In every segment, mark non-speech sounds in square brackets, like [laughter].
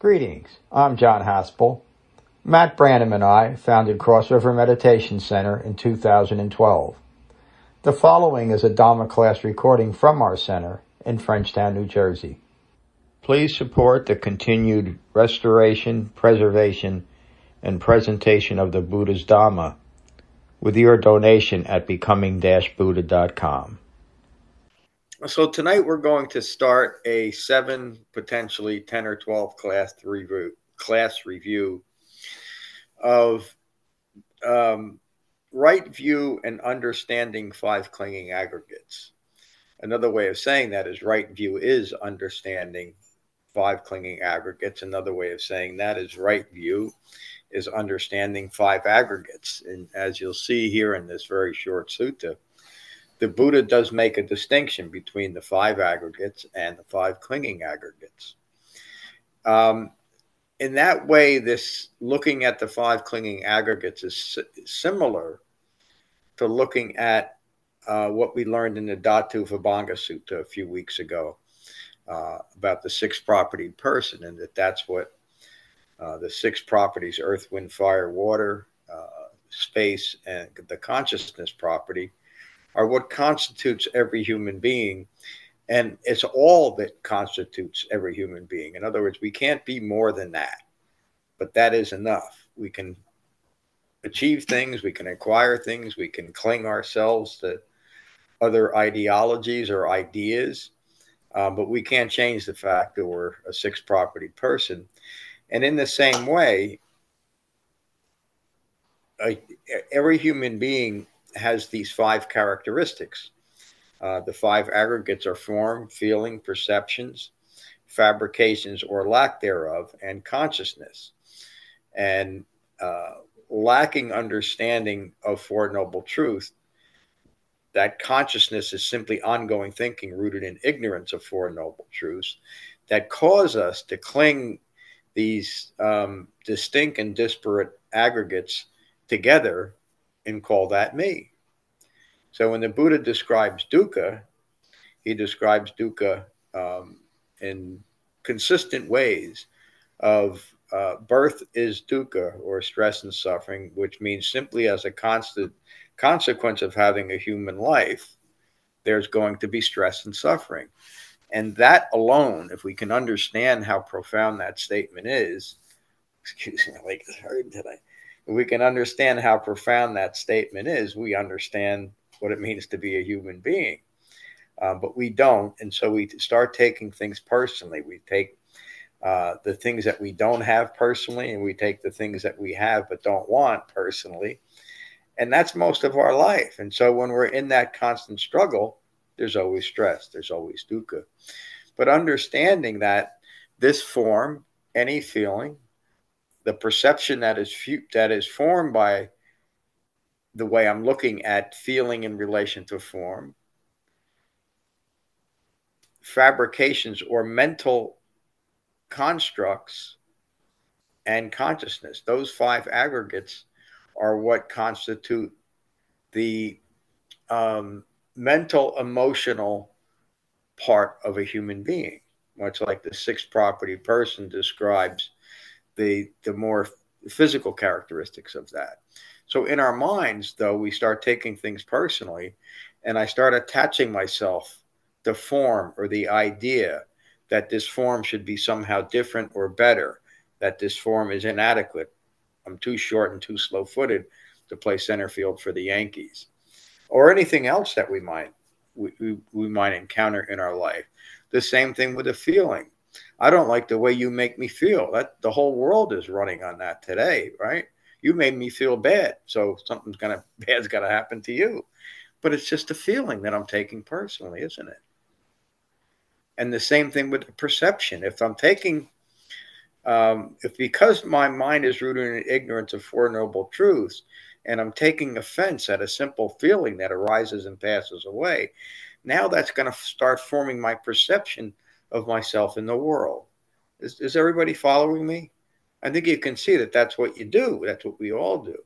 Greetings. I'm John Haspel. Matt Branham and I founded Cross River Meditation Center in 2012. The following is a Dharma class recording from our center in Frenchtown, New Jersey. Please support the continued restoration, preservation, and presentation of the Buddha's Dharma with your donation at becoming-buddha.com. So tonight we're going to start a seven, potentially 10 or 12 class review, class review of um, right view and understanding five clinging aggregates. Another way of saying that is right view is understanding five clinging aggregates. Another way of saying that is right view is understanding five aggregates. And as you'll see here in this very short sutta, the Buddha does make a distinction between the five aggregates and the five clinging aggregates. Um, in that way, this looking at the five clinging aggregates is similar to looking at uh, what we learned in the Dhatu Vibhanga Sutta a few weeks ago uh, about the six property person, and that that's what uh, the six properties earth, wind, fire, water, uh, space, and the consciousness property are what constitutes every human being. And it's all that constitutes every human being. In other words, we can't be more than that, but that is enough. We can achieve things, we can acquire things, we can cling ourselves to other ideologies or ideas, um, but we can't change the fact that we're a six property person. And in the same way, a, every human being has these five characteristics. Uh, the five aggregates are form, feeling, perceptions, fabrications or lack thereof, and consciousness. And uh, lacking understanding of Four Noble Truth, that consciousness is simply ongoing thinking rooted in ignorance of Four Noble Truths that cause us to cling these um, distinct and disparate aggregates together and call that me. So when the Buddha describes dukkha, he describes dukkha um, in consistent ways of uh, birth is dukkha or stress and suffering, which means simply as a constant consequence of having a human life, there's going to be stress and suffering. And that alone, if we can understand how profound that statement is, [laughs] excuse me, like hard today. If we can understand how profound that statement is, we understand what it means to be a human being. Uh, but we don't. And so we start taking things personally. We take uh, the things that we don't have personally, and we take the things that we have but don't want personally. And that's most of our life. And so when we're in that constant struggle, there's always stress, there's always dukkha. But understanding that this form, any feeling, the perception that is that is formed by the way I'm looking at feeling in relation to form, fabrications or mental constructs and consciousness. Those five aggregates are what constitute the um, mental, emotional part of a human being, much like the six property person describes the, the more physical characteristics of that. So in our minds, though, we start taking things personally, and I start attaching myself to form or the idea that this form should be somehow different or better, that this form is inadequate. I'm too short and too slow footed to play center field for the Yankees, or anything else that we might we, we, we might encounter in our life. The same thing with a feeling. I don't like the way you make me feel. That the whole world is running on that today, right? You made me feel bad. So something's gonna [laughs] bad's gonna happen to you. But it's just a feeling that I'm taking personally, isn't it? And the same thing with perception. If I'm taking um, if because my mind is rooted in ignorance of Four Noble Truths, and I'm taking offense at a simple feeling that arises and passes away, now that's going to start forming my perception of myself in the world. Is, is everybody following me? I think you can see that that's what you do. That's what we all do.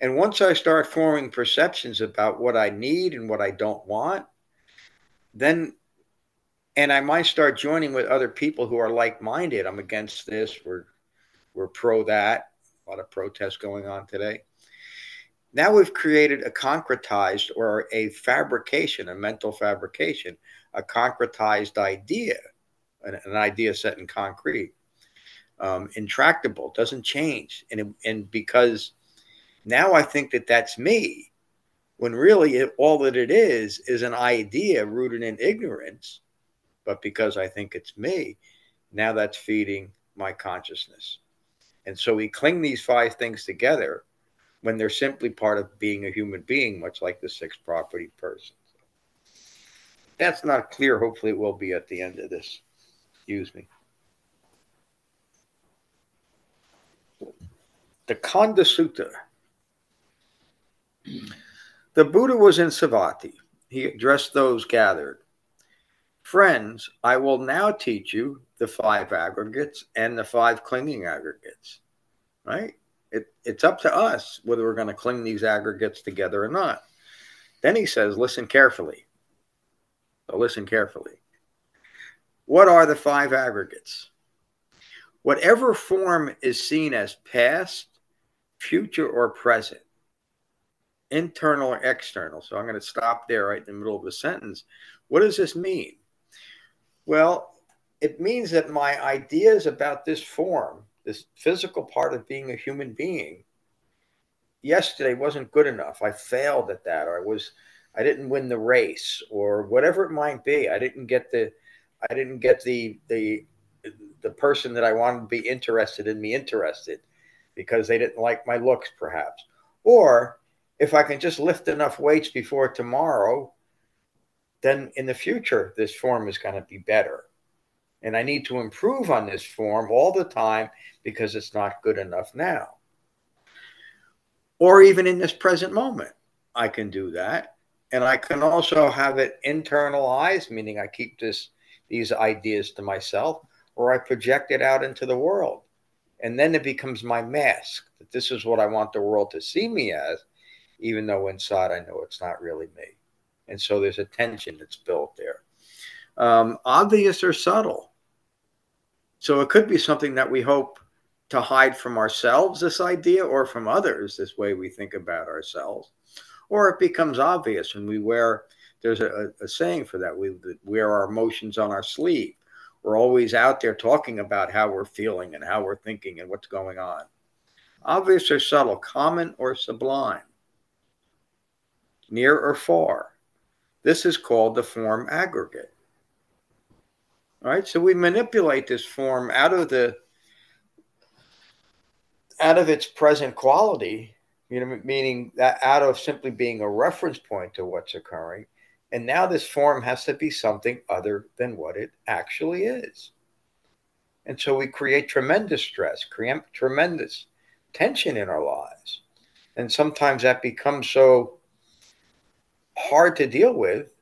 And once I start forming perceptions about what I need and what I don't want, then and I might start joining with other people who are like-minded. I'm against this. We're we're pro that. A lot of protests going on today. Now we've created a concretized or a fabrication, a mental fabrication, a concretized idea, an, an idea set in concrete, um, intractable, doesn't change, and and because now I think that that's me, when really it, all that it is is an idea rooted in ignorance but because I think it's me, now that's feeding my consciousness. And so we cling these five things together when they're simply part of being a human being, much like the six property person. That's not clear. Hopefully, it will be at the end of this. Excuse me. The Khanda Sutta. The Buddha was in Savatthi. He addressed those gathered. Friends, I will now teach you the five aggregates and the five clinging aggregates, right? It, it's up to us whether we're going to cling these aggregates together or not. Then he says, listen carefully. So listen carefully. What are the five aggregates? Whatever form is seen as past, future, or present, internal or external. So I'm going to stop there right in the middle of the sentence. What does this mean? Well, it means that my ideas about this form, this physical part of being a human being, yesterday wasn't good enough. I failed at that, or I was, I didn't win the race, or whatever it might be. I didn't get the, I didn't get the the the person that I wanted to be interested in me interested because they didn't like my looks, perhaps. Or if I can just lift enough weights before tomorrow, then in the future, this form is going to be better. And I need to improve on this form all the time because it's not good enough now. Or even in this present moment, I can do that. And I can also have it internalized, meaning I keep this these ideas to myself, or I project it out into the world. And then it becomes my mask that this is what I want the world to see me as, even though inside I know it's not really me. And so there's a tension that's built there. Um, obvious or subtle. So it could be something that we hope to hide from ourselves, this idea, or from others, this way we think about ourselves. Or it becomes obvious and we wear, there's a, a saying for that, we wear our emotions on our sleeve. We're always out there talking about how we're feeling and how we're thinking and what's going on. Obvious or subtle, common or sublime, near or far, this is called the form aggregate. All right, so we manipulate this form out of the out of its present quality, you know, meaning that out of simply being a reference point to what's occurring, and now this form has to be something other than what it actually is. And so we create tremendous stress, create tremendous tension in our lives. And sometimes that becomes so hard to deal with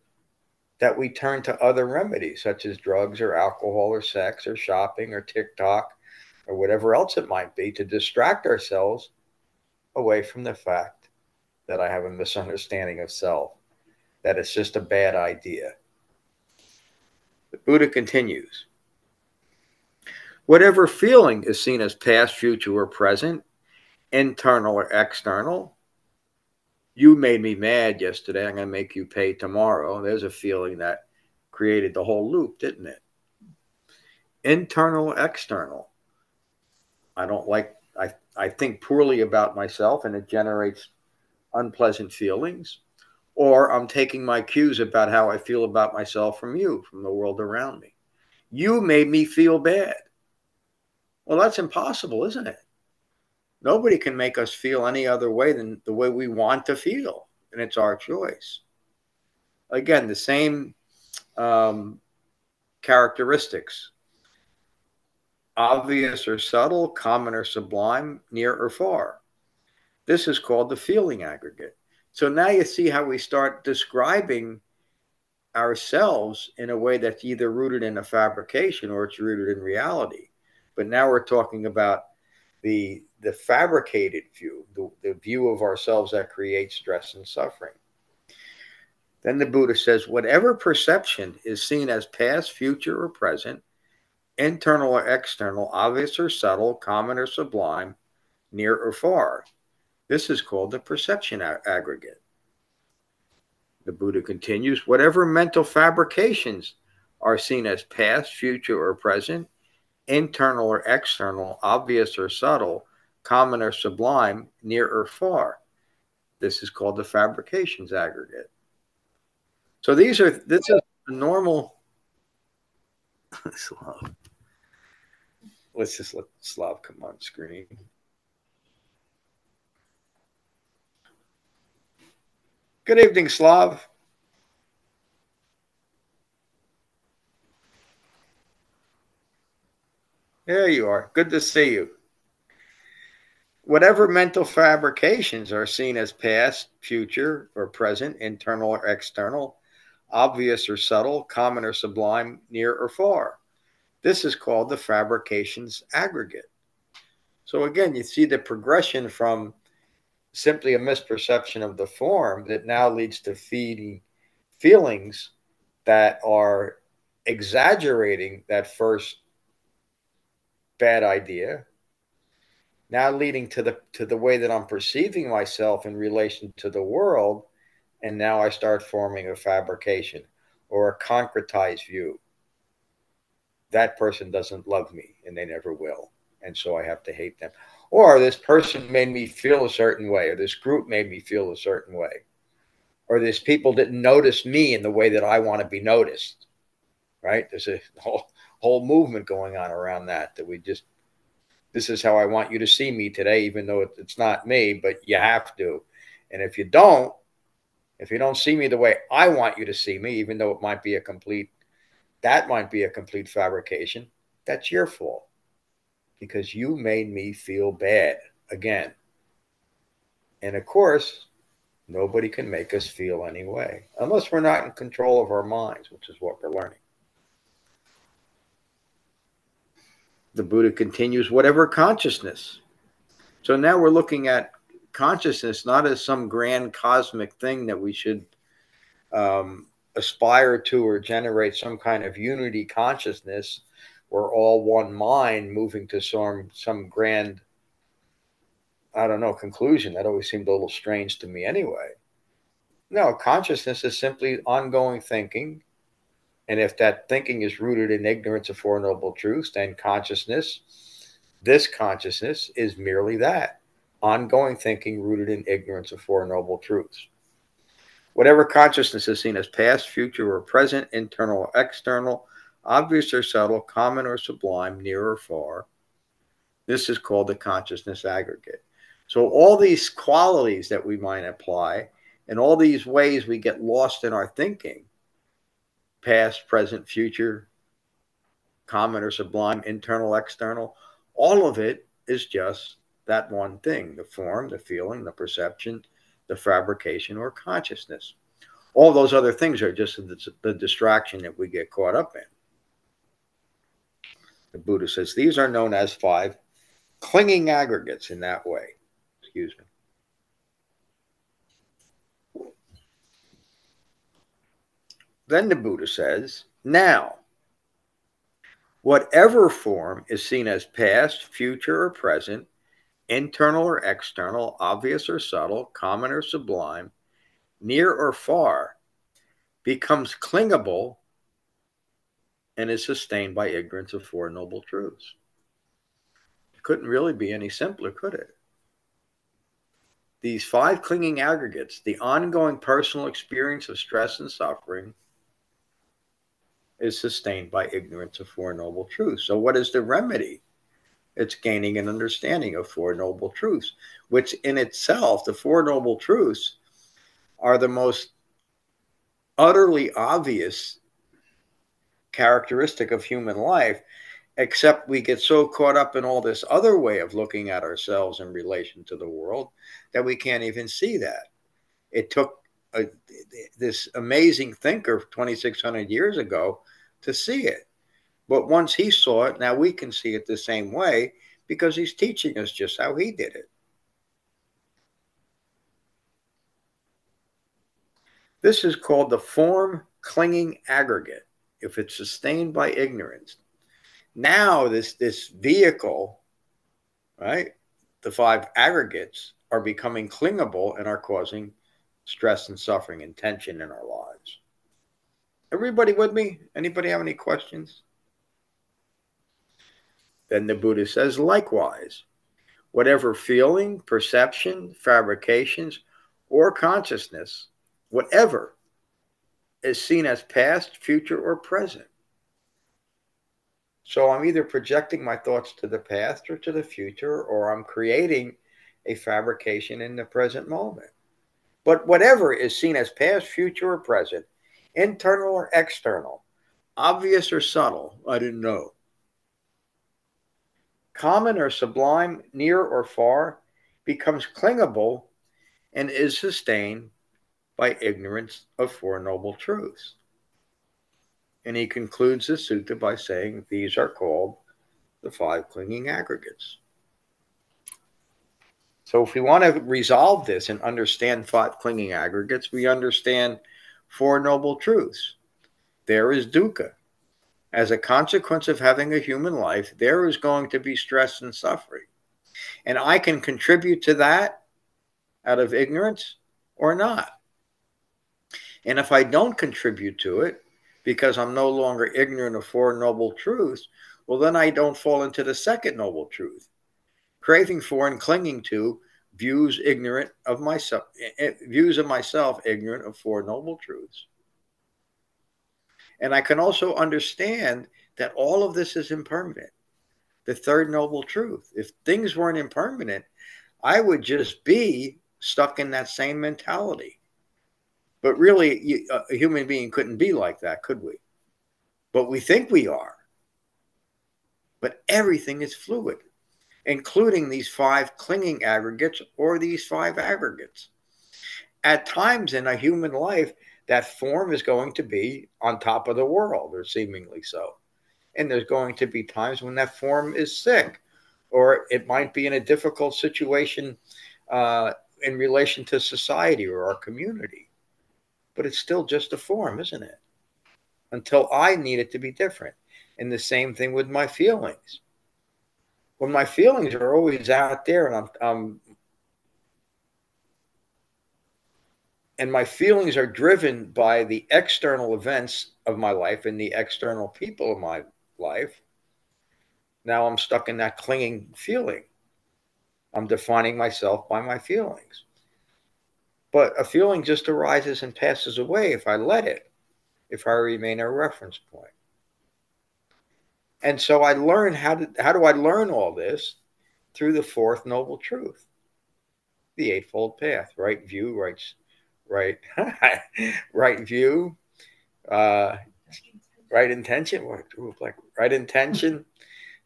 that we turn to other remedies such as drugs or alcohol or sex or shopping or TikTok or whatever else it might be to distract ourselves away from the fact that I have a misunderstanding of self, that it's just a bad idea. The Buddha continues Whatever feeling is seen as past, future, or present, internal or external, you made me mad yesterday. I'm going to make you pay tomorrow. There's a feeling that created the whole loop, didn't it? Internal, external. I don't like, I, I think poorly about myself and it generates unpleasant feelings. Or I'm taking my cues about how I feel about myself from you, from the world around me. You made me feel bad. Well, that's impossible, isn't it? Nobody can make us feel any other way than the way we want to feel, and it's our choice. Again, the same um, characteristics obvious or subtle, common or sublime, near or far. This is called the feeling aggregate. So now you see how we start describing ourselves in a way that's either rooted in a fabrication or it's rooted in reality. But now we're talking about the the fabricated view, the, the view of ourselves that creates stress and suffering. Then the Buddha says, whatever perception is seen as past, future, or present, internal or external, obvious or subtle, common or sublime, near or far, this is called the perception aggregate. The Buddha continues, whatever mental fabrications are seen as past, future, or present, internal or external, obvious or subtle, common or sublime, near or far. This is called the fabrications aggregate. So these are this is a normal [laughs] Slav. Let's just let Slav come on screen. Good evening, Slav. There you are. Good to see you. Whatever mental fabrications are seen as past, future, or present, internal or external, obvious or subtle, common or sublime, near or far. This is called the fabrications aggregate. So again, you see the progression from simply a misperception of the form that now leads to feeding feelings that are exaggerating that first bad idea now leading to the to the way that I'm perceiving myself in relation to the world and now I start forming a fabrication or a concretized view. That person doesn't love me and they never will. And so I have to hate them. Or this person made me feel a certain way, or this group made me feel a certain way, or this people didn't notice me in the way that I want to be noticed. Right? There's a whole, whole movement going on around that, that we just, this is how I want you to see me today, even though it's not me, but you have to. And if you don't, if you don't see me the way I want you to see me, even though it might be a complete, that might be a complete fabrication, that's your fault because you made me feel bad again. And of course, nobody can make us feel any way unless we're not in control of our minds, which is what we're learning. The Buddha continues, whatever consciousness. So now we're looking at consciousness not as some grand cosmic thing that we should um, aspire to or generate some kind of unity consciousness we're all one mind moving to some some grand i don't know conclusion. That always seemed a little strange to me anyway. No consciousness is simply ongoing thinking. And if that thinking is rooted in ignorance of four noble truths then consciousness this consciousness is merely that ongoing thinking rooted in ignorance of Four Noble Truths. Whatever consciousness is seen as past, future, or present, internal or external, obvious or subtle, common or sublime, near or far, this is called the consciousness aggregate. So, all these qualities that we might apply and all these ways we get lost in our thinking past, present, future, common or sublime, internal, external all of it is just that one thing the form, the feeling, the perception, the fabrication, or consciousness. All those other things are just the, the distraction that we get caught up in. The Buddha says these are known as five clinging aggregates in that way. Excuse me. Then the Buddha says, now, whatever form is seen as past, future, or present internal or external, obvious or subtle, common or sublime, near or far, becomes clingable and is sustained by ignorance of Four Noble Truths. It couldn't really be any simpler, could it? These five clinging aggregates, the ongoing personal experience of stress and suffering, is sustained by ignorance of Four Noble Truths. So, what is the remedy? it's gaining an understanding of Four Noble Truths, which in itself, the Four Noble Truths are the most utterly obvious characteristic of human life, except we get so caught up in all this other way of looking at ourselves in relation to the world that we can't even see that. It took a, this amazing thinker 2,600 years ago to see it. But once he saw it, now we can see it the same way because he's teaching us just how he did it. This is called the form clinging aggregate if it's sustained by ignorance. Now this this vehicle, right? The five aggregates are becoming clingable and are causing stress and suffering and tension in our lives. Everybody with me? Anybody have any questions? Then the Buddha says, likewise, whatever feeling, perception, fabrications, or consciousness, whatever is seen as past, future, or present. So I'm either projecting my thoughts to the past or to the future, or I'm creating a fabrication in the present moment. But whatever is seen as past, future, or present, internal or external, obvious or subtle, I didn't know. Common or sublime, near or far, becomes clingable and is sustained by ignorance of Four Noble Truths. And he concludes the sutta by saying these are called the five clinging aggregates. So, if we want to resolve this and understand five clinging aggregates, we understand Four Noble Truths. There is dukkha. As a consequence of having a human life, there is going to be stress and suffering. And I can contribute to that out of ignorance or not. And if I don't contribute to it because I'm no longer ignorant of Four Noble Truths, well, then I don't fall into the second noble truth. Craving for and clinging to views ignorant of myself, eh, eh, views of myself ignorant of Four Noble Truths. And I can also understand that all of this is impermanent. The third noble truth. If things weren't impermanent, I would just be stuck in that same mentality. But really, a human being couldn't be like that, could we? But we think we are. But everything is fluid, including these five clinging aggregates or these five aggregates. At times in a human life, that form is going to be on top of the world, or seemingly so. And there's going to be times when that form is sick, or it might be in a difficult situation uh, in relation to society or our community but it's still just a form, isn't it? Until I need it to be different. And the same thing with my feelings. When my feelings are always out there and I'm, I'm and my feelings are driven by the external events of my life and the external people of my life, now I'm stuck in that clinging feeling. I'm defining myself by my feelings. But a feeling just arises and passes away if I let it, if I remain a reference point. And so I learn how to how do I learn all this? Through the fourth noble truth, the eightfold path, right view, right right [laughs] right view, uh, right intention, right intention,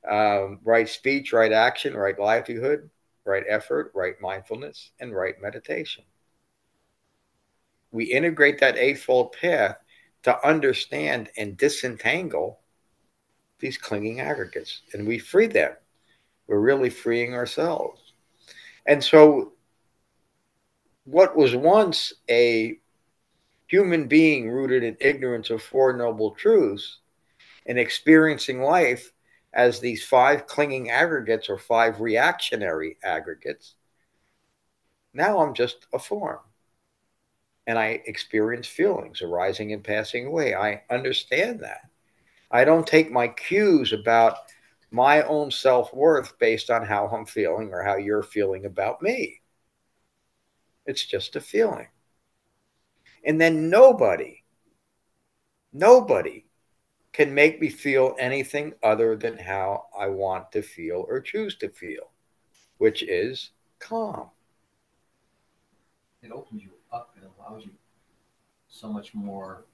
um, right speech, right action, right livelihood, right effort, right mindfulness, and right meditation we integrate that eightfold path to understand and disentangle these clinging aggregates and we free them. We're really freeing ourselves. And so, what was once a human being rooted in ignorance of Four Noble Truths and experiencing life as these five clinging aggregates or five reactionary aggregates, now I'm just a form and I experience feelings arising and passing away. I understand that. I don't take my cues about my own self worth based on how I'm feeling or how you're feeling about me. It's just a feeling. And then nobody, nobody can make me feel anything other than how I want to feel or choose to feel, which is calm. It opens you allows you so much more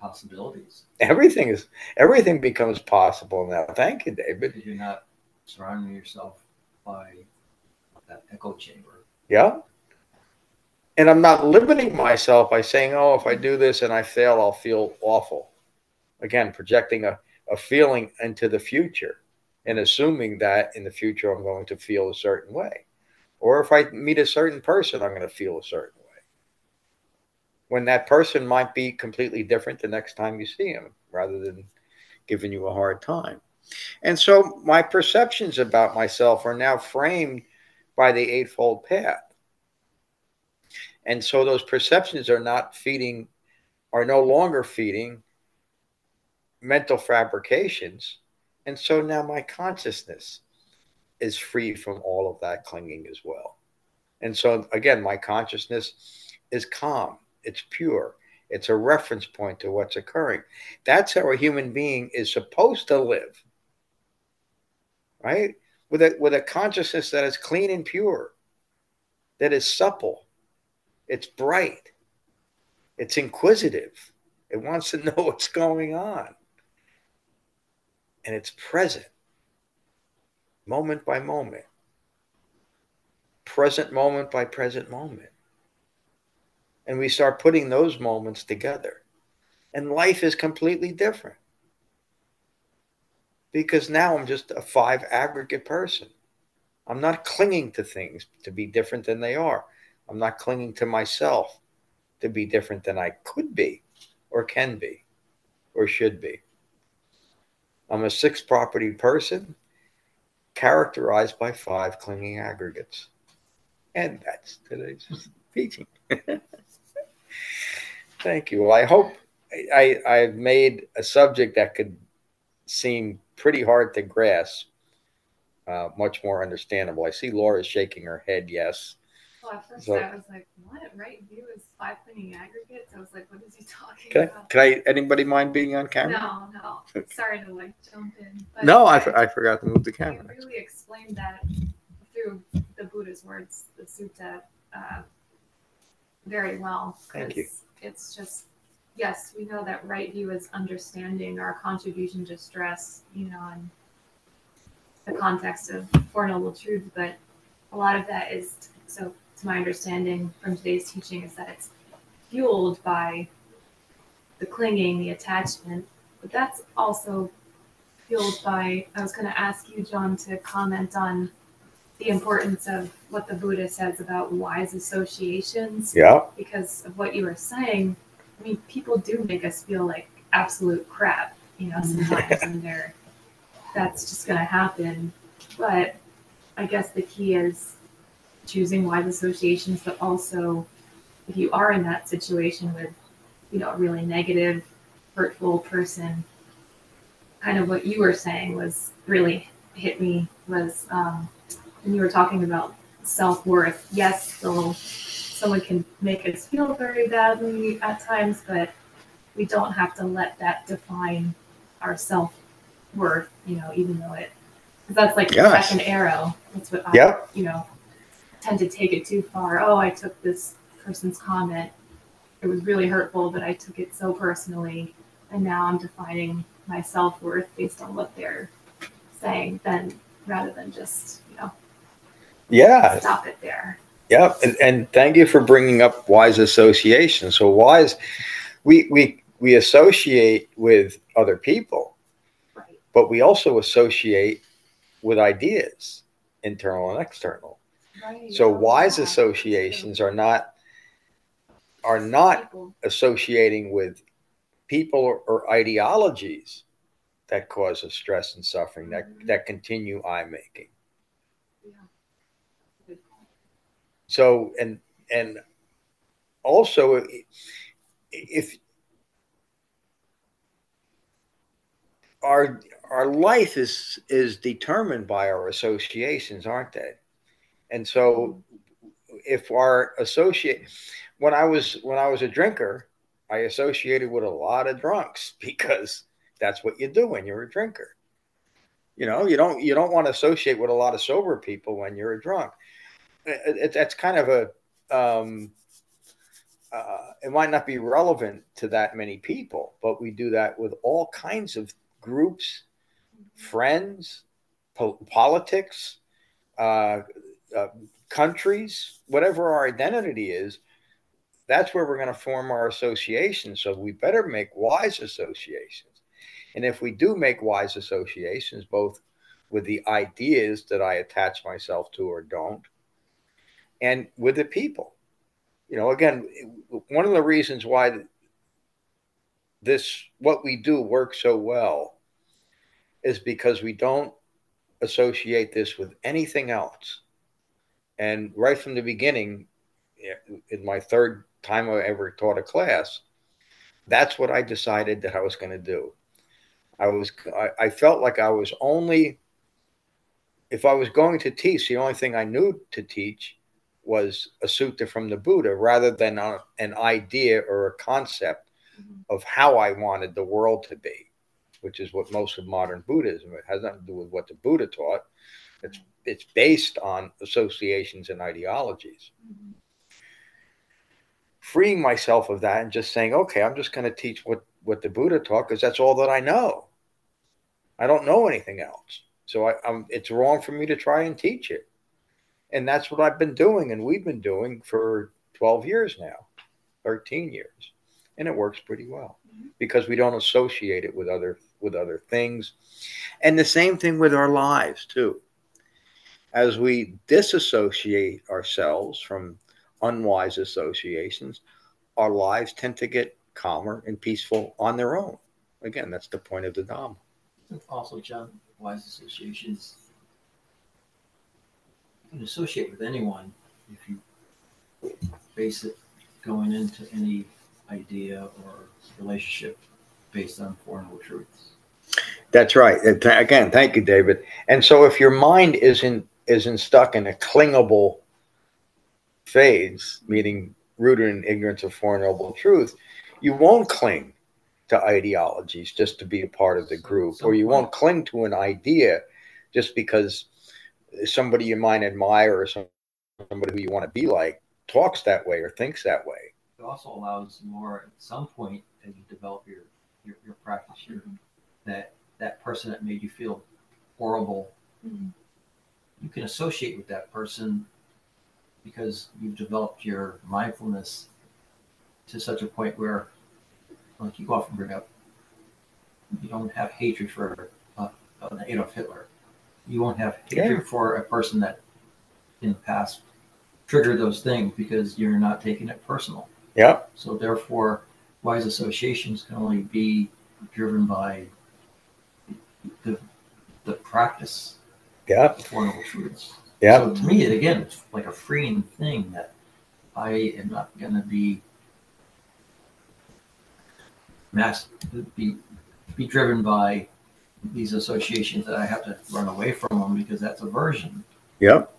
possibilities. Everything is everything becomes possible now. Thank you, David. You're not surrounding yourself by that echo chamber. Yeah. And I'm not limiting myself by saying, oh, if I do this and I fail, I'll feel awful. Again, projecting a, a feeling into the future and assuming that in the future I'm going to feel a certain way. Or if I meet a certain person, I'm going to feel a certain. When that person might be completely different the next time you see him rather than giving you a hard time. And so my perceptions about myself are now framed by the Eightfold Path. And so those perceptions are not feeding, are no longer feeding mental fabrications. And so now my consciousness is free from all of that clinging as well. And so again, my consciousness is calm, it's pure, it's a reference point to what's occurring. That's how a human being is supposed to live. Right? With a with a consciousness that is clean and pure, that is supple, it's bright, it's inquisitive, it wants to [laughs] know what's going on. And it's present moment by moment, present moment by present moment. And we start putting those moments together. And life is completely different. Because now I'm just a five aggregate person. I'm not clinging to things to be different than they are. I'm not clinging to myself to be different than I could be or can be or should be. I'm a six property person characterized by five clinging aggregates. And that's today's [laughs] teaching. [laughs] Thank you. Well, I hope I, I've made a subject that could seem pretty hard to grasp uh, much more understandable. I see Laura shaking her head, yes. Well, at first so, I was like, what? Right view is five clinging aggregates? I was like, what is he talking can about? I, can I, anybody mind being on camera? No, no. Sorry to like jump in. No, I, I forgot to move the camera. You really explained that through the Buddha's words, the sutta, uh, very well. Thank you. It's just, yes, we know that right view is understanding our contribution to stress, you know, and the context of Four Noble Truths, but a lot of that is so to my understanding from today's teaching, is that it's fueled by the clinging, the attachment, but that's also fueled by. I was going to ask you, John, to comment on the importance of what the Buddha says about wise associations. Yeah. Because of what you were saying, I mean, people do make us feel like absolute crap, you know, sometimes, and they're that's just going to happen. But I guess the key is choosing wise associations, but also if you are in that situation with, you know, a really negative, hurtful person, kind of what you were saying was really hit me was um, when you were talking about self worth. Yes, still someone can make us feel very badly at times, but we don't have to let that define our self worth. You know, even though it that's like the second arrow. That's what I, you know, tend to take it too far. Oh, I took this person's comment. It was really hurtful, but I took it so personally. And now I'm defining my self worth based on what they're saying, then rather than just, you know, yeah, stop it there. Yeah, and, and thank you for bringing up wise association. So wise, we we we associate with other people, right. but we also associate with ideas, internal and external. Right. So wise associations are not are not associating with people or, or ideologies that cause us stress and suffering that mm-hmm. that continue I making. Yeah. So and and also if our our life is is determined by our associations, aren't they? And so if our associate when I was when I was a drinker, I associated with a lot of drunks [laughs] because that's what you do when you're a drinker. You know, you don't you don't want to associate with a lot of sober people when you're a drunk. It, that's kind of a um, uh, it might not be relevant to that many people, but we do that with all kinds of groups, friends, po- politics, uh, uh, countries, whatever our identity is, that's where we're going to form our associations. So we better make wise associations. And if we do make wise associations, both with the ideas that I attach myself to or don't, and with the people, you know, again, one of the reasons why this, what we do works so well is because we don't associate this with anything else. And right from the beginning, in my third time I ever taught a class, that's what I decided that I was going to do. I was, I, I felt like I was only, if I was going to teach, the only thing I knew to teach was a sutta from the Buddha rather than a, an idea or a concept Mhm. of how I wanted the world to be, which is what most of modern Buddhism it has nothing to do with what the Buddha taught. It's it's based on associations and ideologies. Mhm. Freeing myself of that and just saying, okay, I'm just going to teach what what the Buddha taught because that's all that I know. I don't know anything else, so I, I'm, it's wrong for me to try and teach it. And that's what I've been doing, and we've been doing for 12 years now, 13 years, and it works pretty well Mhm. because we don't associate it with other with other things, and the same thing with our lives too. As we disassociate ourselves from unwise associations, our lives tend to get calmer and peaceful on their own. Again, that's the point of the Dhamma. Also, John, wise associations. Can associate with anyone if you base it going into any idea or relationship based on Four Noble Truths. That's right. Again, thank you, David. And so, if your mind isn't isn't stuck in a clingable phase, meaning rooted in ignorance of Four Noble Truth, you won't cling to ideologies just to be a part of the group, or you won't cling to an idea just because somebody you might admire or some, somebody who you want to be like talks that way or thinks that way. It also allows more at some point as you develop your your, your practice here that that person that made you feel horrible Mhm. you can associate with that person because you've developed your mindfulness to such a point where, like you often bring up, you don't have hatred for uh, uh, Adolf Hitler. You won't have hatred Yeah. for a person that in the past triggered those things because you're not taking it personal. Yeah. So therefore, wise associations can only be driven by the the practice Yeah. of Noble Truths. Yeah. So to me, it again, it's like a freeing thing that I am not going to be mass be be driven by these associations that I have to run away from them because that's aversion. Yep.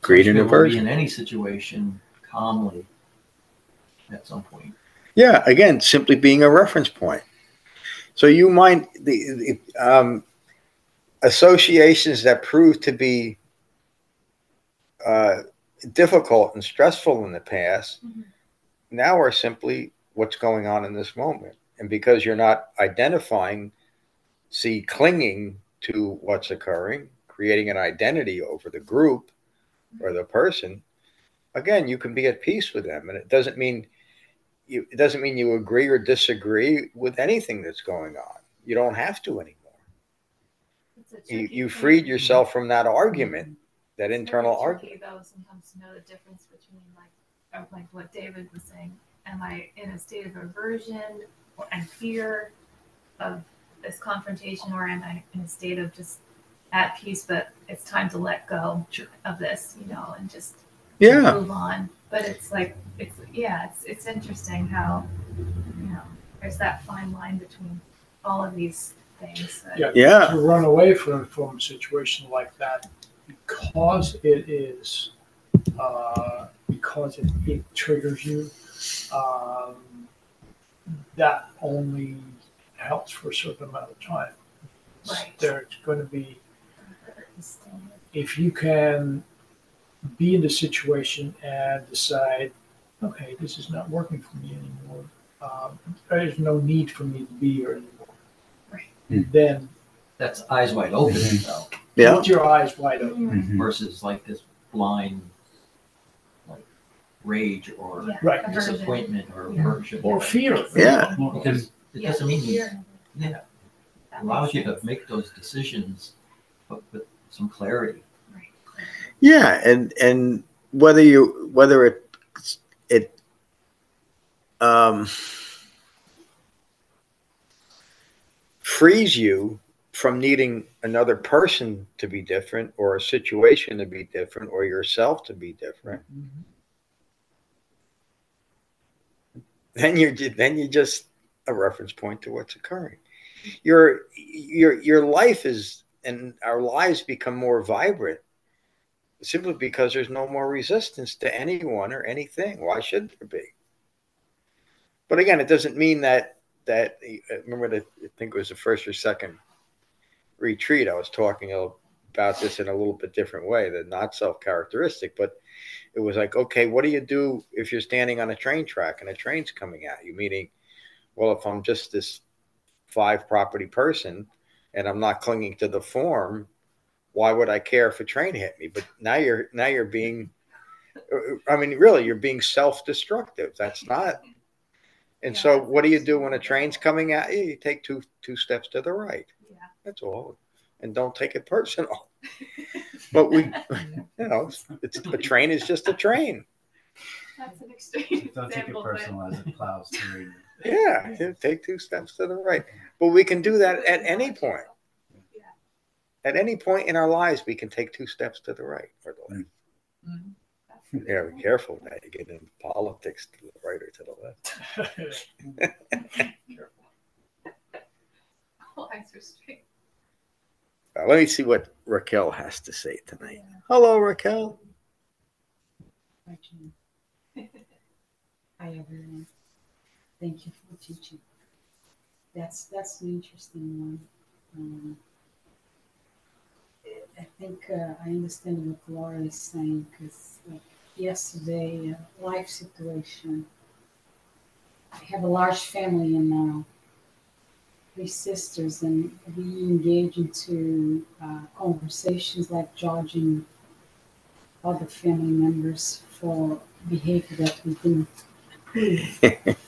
Create So I an should be able to aversion. Be in any situation calmly at some point. Yeah, again, simply being a reference point. So you might the, the um, associations that prove to be uh, difficult and stressful in the past Mhm. now are simply what's going on in this moment. And because you're not identifying, see, clinging to what's occurring, creating an identity over the group or the person, again, you can be at peace with them. And it doesn't mean you, it doesn't mean you agree or disagree with anything that's going on. You don't have to anymore. You, you thing. freed yourself from that mm-hmm. argument, that internal argument. though, sometimes to know the difference between like, like what David was saying. Am I in a state of aversion or and fear of this confrontation, or am I in a state of just at peace, but it's time to let go Sure. of this, you know, and just Yeah. move on. But it's like it's yeah, it's it's interesting how you know there's that fine line between all of these things. That, Yeah. Yeah. to run away from, from a situation like that because it is uh, because it, it triggers you um, that only helps for a certain amount of time Right. there's going to be if you can be in the situation and decide okay this is not working for me anymore um, there's no need for me to be here anymore Right. then That's eyes wide open, though, Yeah. Keep your eyes wide open. Mhm. versus like this blind, like rage or Yeah, Right. aversion. disappointment or Yeah. aversion. Or fear. Yeah. Because it Yeah, doesn't mean you. Yeah. That allows makes you to sense. make those decisions, but with some clarity. Right. Yeah, and and whether you whether it it um, frees you from needing another person to be different or a situation to be different or yourself to be different then you're then you're just a reference point to what's occurring. Your your your life is and our lives become more vibrant simply because there's no more resistance to anyone or anything. Why should there be? But again it doesn't mean that that remember that i think it was the first or second retreat i was talking about this in a little bit different way the not self characteristic but it was like okay what do you do if you're standing on a train track and a train's coming at you? Meaning well if i'm just this five property person and i'm not clinging to the form why would i care if a train hit me? But now you're now you're being i mean really you're being self-destructive. That's not and Yeah, so what do you do when a train's coming at you? You take two two steps to the right. Yeah. that's all. And don't take it personal. [laughs] But we you know it's a train is just a train. That's an extreme Don't take it example, but personal as it plows through you. Yeah take two steps to the right. But we can do that at any point. At any point in our lives we can take two steps to the right or the left. That's a good yeah be careful now you get in politics to the right or to the left. [laughs] All eyes are straight. Uh, let me see what raquel has to say tonight. Hello raquel. Hi, Jim. [laughs] Hi, everyone. Thank you for teaching. That's that's an interesting one. Um, I think uh, I understand what Laura is saying because like yesterday, uh, life situation. I have a large family and uh, three sisters, and we engage into uh, conversations like judging other family members for behavior that we didn't. [laughs]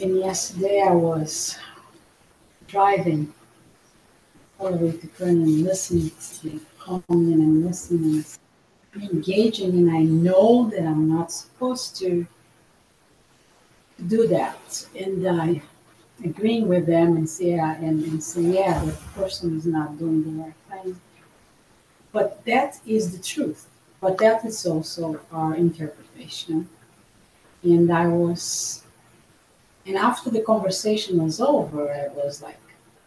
and yesterday I was driving all the way to Kern and listening to comment and listening engaging, and I know that I'm not supposed to do that. And I agreeing with them and say, yeah, and, and say, yeah, the person is not doing the right thing. But that is the truth. But that is also our interpretation. And I was, and after the conversation was over, I was like,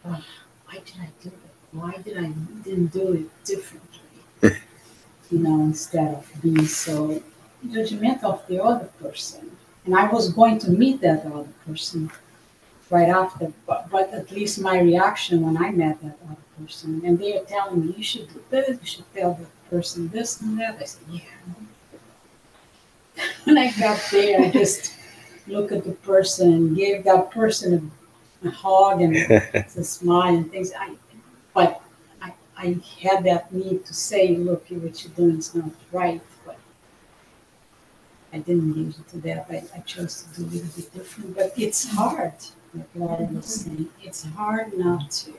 "Ah, why did I do it? Why did I didn't do it differently? [laughs] you know, instead of being so judgmental of the other person. And I was going to meet that other person right after, but, but at least my reaction when I met that other person, and they are telling me, you should do this, you should tell the person this and that. I said, yeah. [laughs] when I got there, I just looked at the person and give that person a, a hug and [laughs] a smile and things. I, but I, I had that need to say, look, what you're doing is not right. But I didn't engage into that. I, I chose to do a little bit different. But it's hard, like Laura was mm-hmm. saying. It's hard not to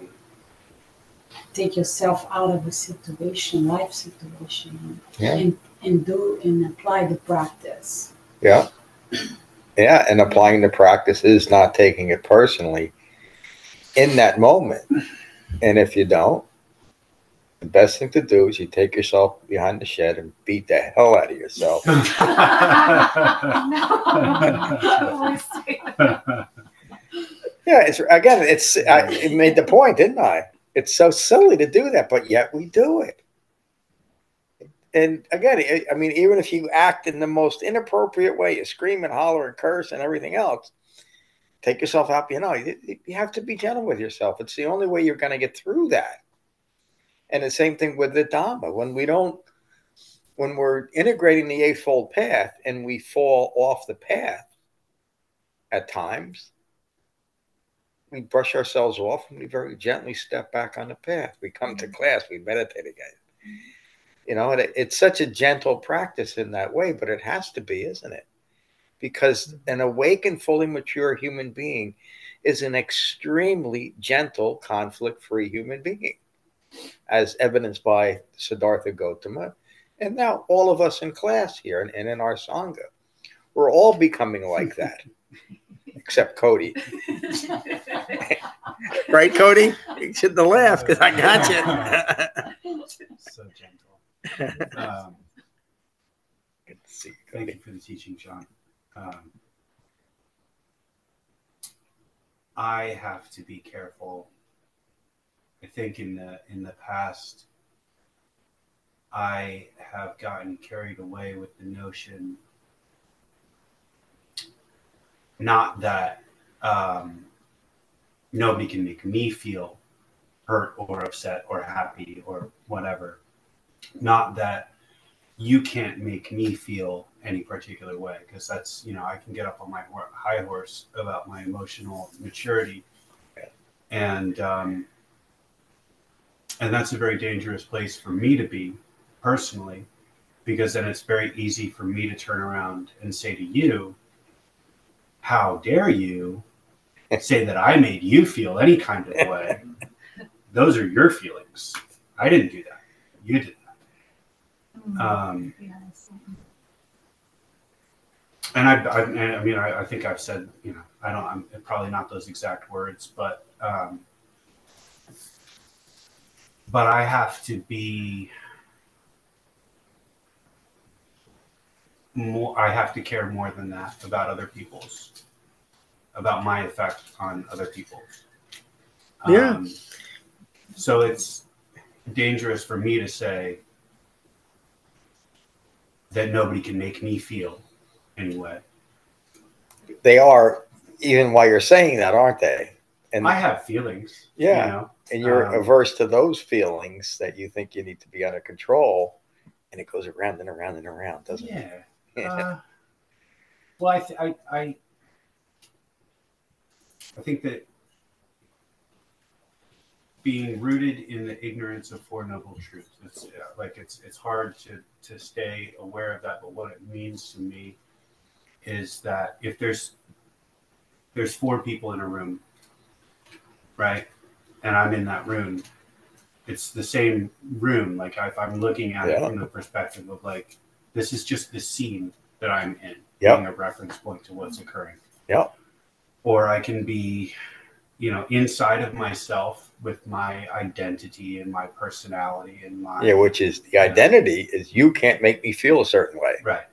take yourself out of a situation, life situation, Yeah. and, and do and apply the practice. Yeah. [clears throat] Yeah. And applying the practice is not taking it personally in that moment. And if you don't, the best thing to do is you take yourself behind the shed and beat the hell out of yourself. no. Always say that. Yeah, it's again, it's I it made the point, didn't I? It's so silly to do that, but yet we do it. And again, I- I mean, even if you act in the most inappropriate way, you scream and holler and curse and everything else, take yourself out. You know, you, you have to be gentle with yourself. It's the only way you're going to get through that. And the same thing with the Dhamma. When we don't, when we're integrating the Eightfold Path and we fall off the path at times, we brush ourselves off and we very gently step back on the path. We come to mm. class, we meditate again. You know, and it, it's such a gentle practice in that way, but it has to be, isn't it? Because mm-hmm. an awakened, fully mature human being is an extremely gentle, conflict free human being, as evidenced by Siddhartha Gautama. And now all of us in class here and, and in our Sangha, we're all becoming like that. [laughs] except Cody. Right, Cody? You shouldn't laugh because I got you. [laughs] So gentle. Um, Good to see you, thank you for the teaching, John. Um, I have to be careful. I think in the in the past, I have gotten carried away with the notion, not that um, nobody can make me feel hurt or upset or happy or whatever, not that you can't make me feel any particular way because that's you know I can get up on my high horse about my emotional maturity, and um, and that's a very dangerous place for me to be personally, because then it's very easy for me to turn around and say to you, "How dare you [laughs] say that I made you feel any kind of way? [laughs] Those are your feelings. I didn't do that. You did that." Um, and I, I, and I mean, I, I think I've said, you know, I don't, I'm probably not those exact words, but, um, but I have to be more, I have to care more than that about other people's, about my effect on other people. Yeah. Um, so it's dangerous for me to say that nobody can make me feel anyway. They are, even while you're saying that, aren't they? And, I have feelings. Yeah. You know? and you're um, averse to those feelings that you think you need to be under control. And it goes around and around and around, doesn't it? Yeah. [laughs] Uh, well, I, th- I, I, I think that being rooted in the ignorance of four noble truths, it's like it's it's hard to to stay aware of that. But what it means to me is that if there's there's four people in a room, right, and I'm in that room, it's the same room. Like if I'm looking at it from the perspective of like this is just the scene that I'm in, Yep. being a reference point to what's occurring. Yeah. Or I can be, you know, inside of myself with my identity and my personality and my Yeah, which is the identity is you can't make me feel a certain way. right,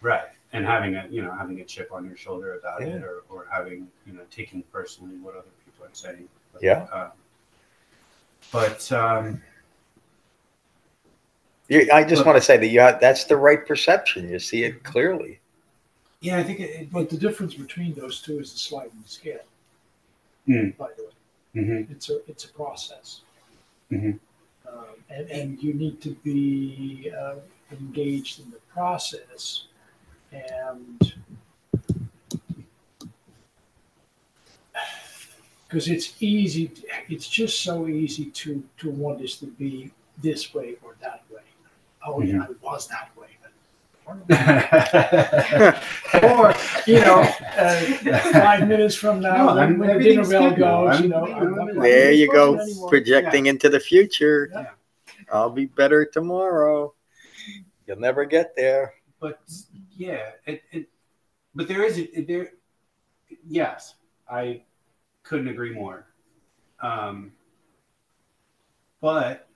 right, and having a you know having a chip on your shoulder about Yeah. it, or or having you know taking personally what other people are saying. But, Yeah. uh, but um, You, I just want to say that you have, that's the right perception. You see it clearly. yeah, I think it, it, But the difference between those two is the sliding scale. Mm. By the way, mhm, it's a it's a process, Mhm. um, and and you need to be uh, engaged in the process, and [sighs] because it's easy, it's just so easy to to want this to be this way or that way. Oh yeah, it was that way. But [laughs] or you know, uh, five minutes from now, No, when, I'm- when the dinner everything's bell good now. goes, I'm- you know, I'm not I'm- There this you go, person anymore. projecting into the future. Yeah. I'll be better tomorrow. You'll never get there. but yeah, it, it but there is a, there. Yes, I couldn't agree more. Um, but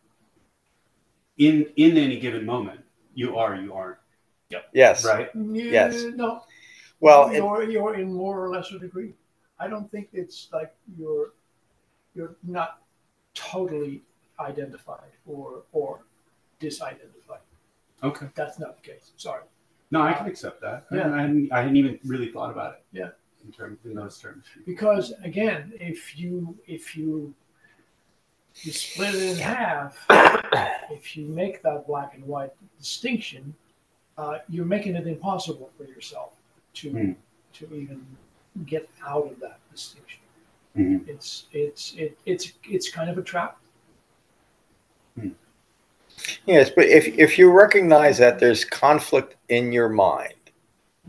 in in any given moment, you are you aren't Yes. right. Yes. Mm, no, Well, you're you're in more or lesser degree. I don't think it's like you're you're not totally identified or or disidentified. Okay. That's not the case. Sorry. No, I can accept that. Yeah. I, hadn't, I hadn't even really thought about it. Yeah. In terms in those terms. Because again, if you if you you split it in half, if you make that black and white distinction, uh, you're making it impossible for yourself to Hmm. to even get out of that distinction. Mhm. It's it's it, it's it's kind of a trap. yes, but if if you recognize that there's conflict in your mind,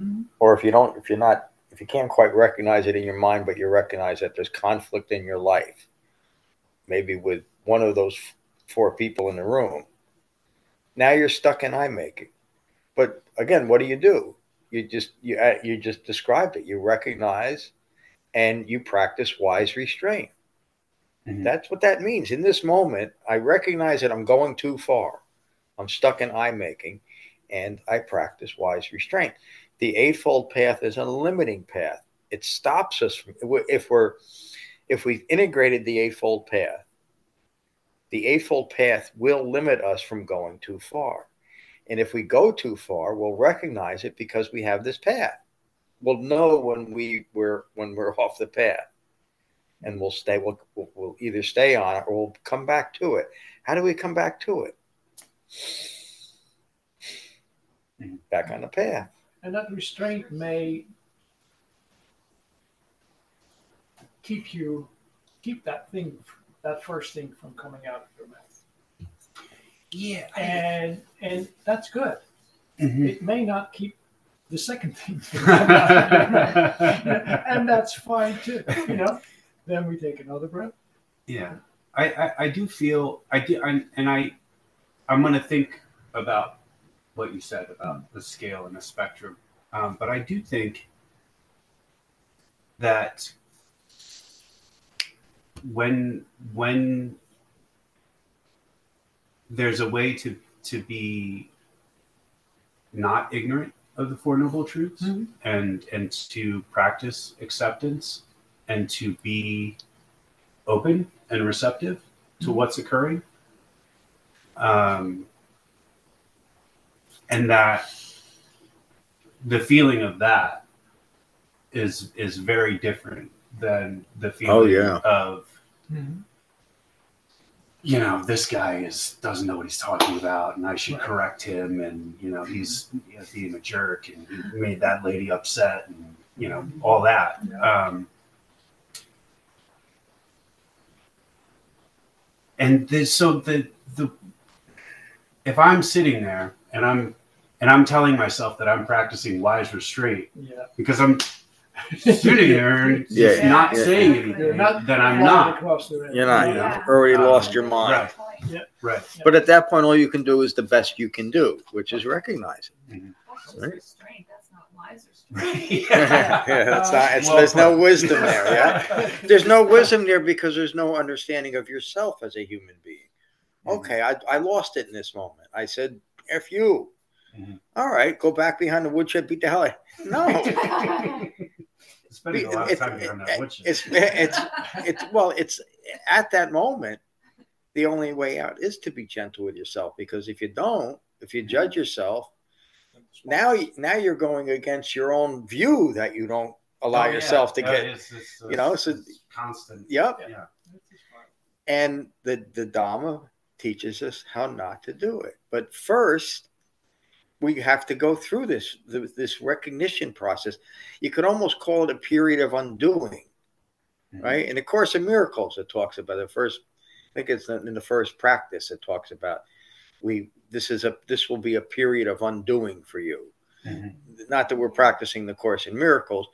Mhm. or if you don't, if you're not, if you can't quite recognize it in your mind, but you recognize that there's conflict in your life, maybe with one of those four people in the room, now you're stuck in I making. But again, what do you do? You just you uh, you just described it. You recognize, and you practice wise restraint. Mhm. That's what that means. In this moment, I recognize that I'm going too far. I'm stuck in I making, and I practice wise restraint. The eightfold path is a limiting path. It stops us from if we're if we've integrated the eightfold path. The eightfold path will limit us from going too far. And if we go too far, we'll recognize it because we have this path. We'll know when we we're when we're [laughs] off the path, and we'll stay. We'll, we'll, either stay on it or we'll come back to it. How do we come back to it? Back on the path. And that restraint may keep you, keep that thing, that first thing from coming out of your mouth. Yeah. And, and that's good. Mhm. It may not keep the second thing from coming out of your mouth. And that's fine too, you know? Then we take another breath. Yeah, I, I, I do feel I do, I, and I, I'm going to think about what you said about the scale and the spectrum, um, but I do think that when when there's a way to to be not ignorant of the four noble truths Mhm. and and to practice acceptance and to be open and receptive to what's occurring. Um, and that the feeling of that is is very different than the feeling Oh, yeah. of you know this guy is doesn't know what he's talking about and i should correct him and you know he's you know, being a jerk and he made that lady upset and you know all that. Um, and the, so the the if i'm sitting there and i'm and i'm telling myself that i'm practicing wise restraint Yeah. because i'm sitting there and Yeah, not yeah. saying You're anything not then i'm not Across the room. You're not. Yeah. You've already Um, lost your mind. right right But at that point, all you can do is the best you can do, which is recognize it. That's Right. restraint. That's not wise restraint. [laughs] [laughs] yeah, that's not, it's, Well there's no wisdom there. Yeah, [laughs] there's no wisdom there because there's no understanding of yourself as a human being. Okay, I, I lost it in this moment. I said, "F you." Mhm. All right, go back behind the woodshed, beat the hell out. No, spending a lot of time it- on that woodshed. it's it's it's well, it's at that moment. The only way out is to be gentle with yourself because if you don't, if you judge yourself, now you- now you're going against your own view that you don't allow Oh, yeah. yourself to Yeah, get. it's- it's- you know, so- it's constant Yep. yeah And the the Dhamma teaches us how not to do it. But first, we have to go through this this recognition process. You could almost call it a period of undoing, Mhm. right? In the Course of Miracles, it talks about the first. I think it's in the first practice. It talks about we. This is a. This will be a period of undoing for you. Mhm. Not that we're practicing the Course in Miracles,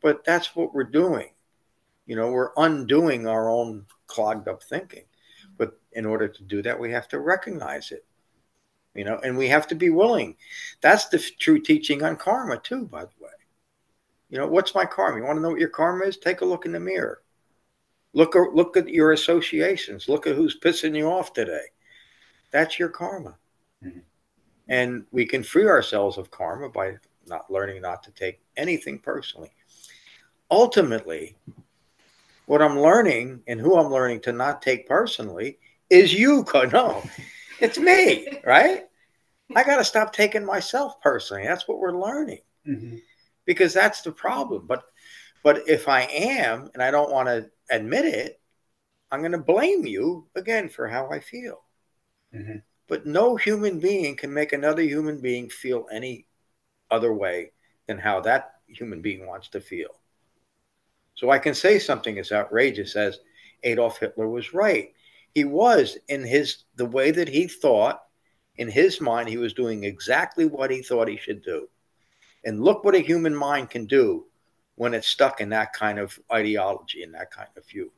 but that's what we're doing. You know, we're undoing our own clogged up thinking. But in order to do that, we have to recognize it. You know, and we have to be willing. That's the true teaching on karma, too, by the way. You know, what's my karma? You want to know what your karma is? Take a look in the mirror. Look, look at your associations. Look at who's pissing you off today. That's your karma. Mhm. And we can free ourselves of karma by not learning not to take anything personally. Ultimately, what I'm learning and who I'm learning to not take personally is you. Co- [laughs] No, it's me, right? I got to stop taking myself personally. That's what we're learning Mhm. because that's the problem. But but if I am and I don't want to admit it, I'm going to blame you again for how I feel. Mhm. But no human being can make another human being feel any other way than how that human being wants to feel. So I can say something as outrageous as Adolf Hitler was right. He was in his the way that he thought in his mind he was doing exactly what he thought he should do. And look what a human mind can do when it's stuck in that kind of ideology and that kind of view.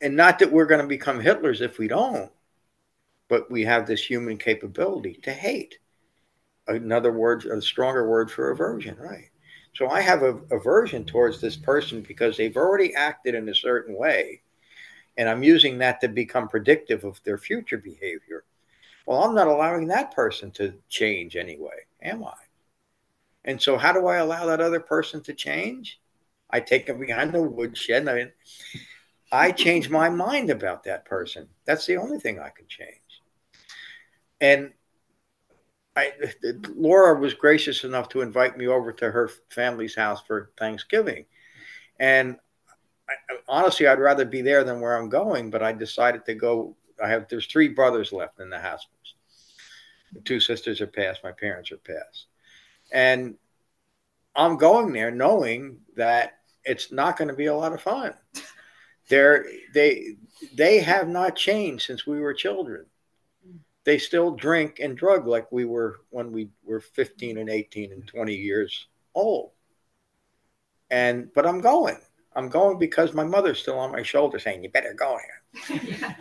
And not that we're going to become Hitlers if we don't, but we have this human capability to hate. another word, a stronger word for aversion, right? So I have a aversion towards this person because they've already acted in a certain way, and I'm using that to become predictive of their future behavior. Well, I'm not allowing that person to change anyway, am I? And so, how do I allow that other person to change? I take them behind the woodshed. I I change my mind about that person. That's the only thing I can change. And I, Laura was gracious enough to invite me over to her family's house for Thanksgiving. And I, honestly, I'd rather be there than where I'm going, but I decided to go. I have, there's three brothers left in the house. The two sisters are passed, my parents are passed. And I'm going there knowing that it's not going to be a lot of fun. [laughs] They're, they they have not changed since we were children. They still drink and drug like we were when we were 15 and 18 and 20 years old. And but I'm going. I'm going because my mother's still on my shoulder saying, "You better go here." [laughs] yeah.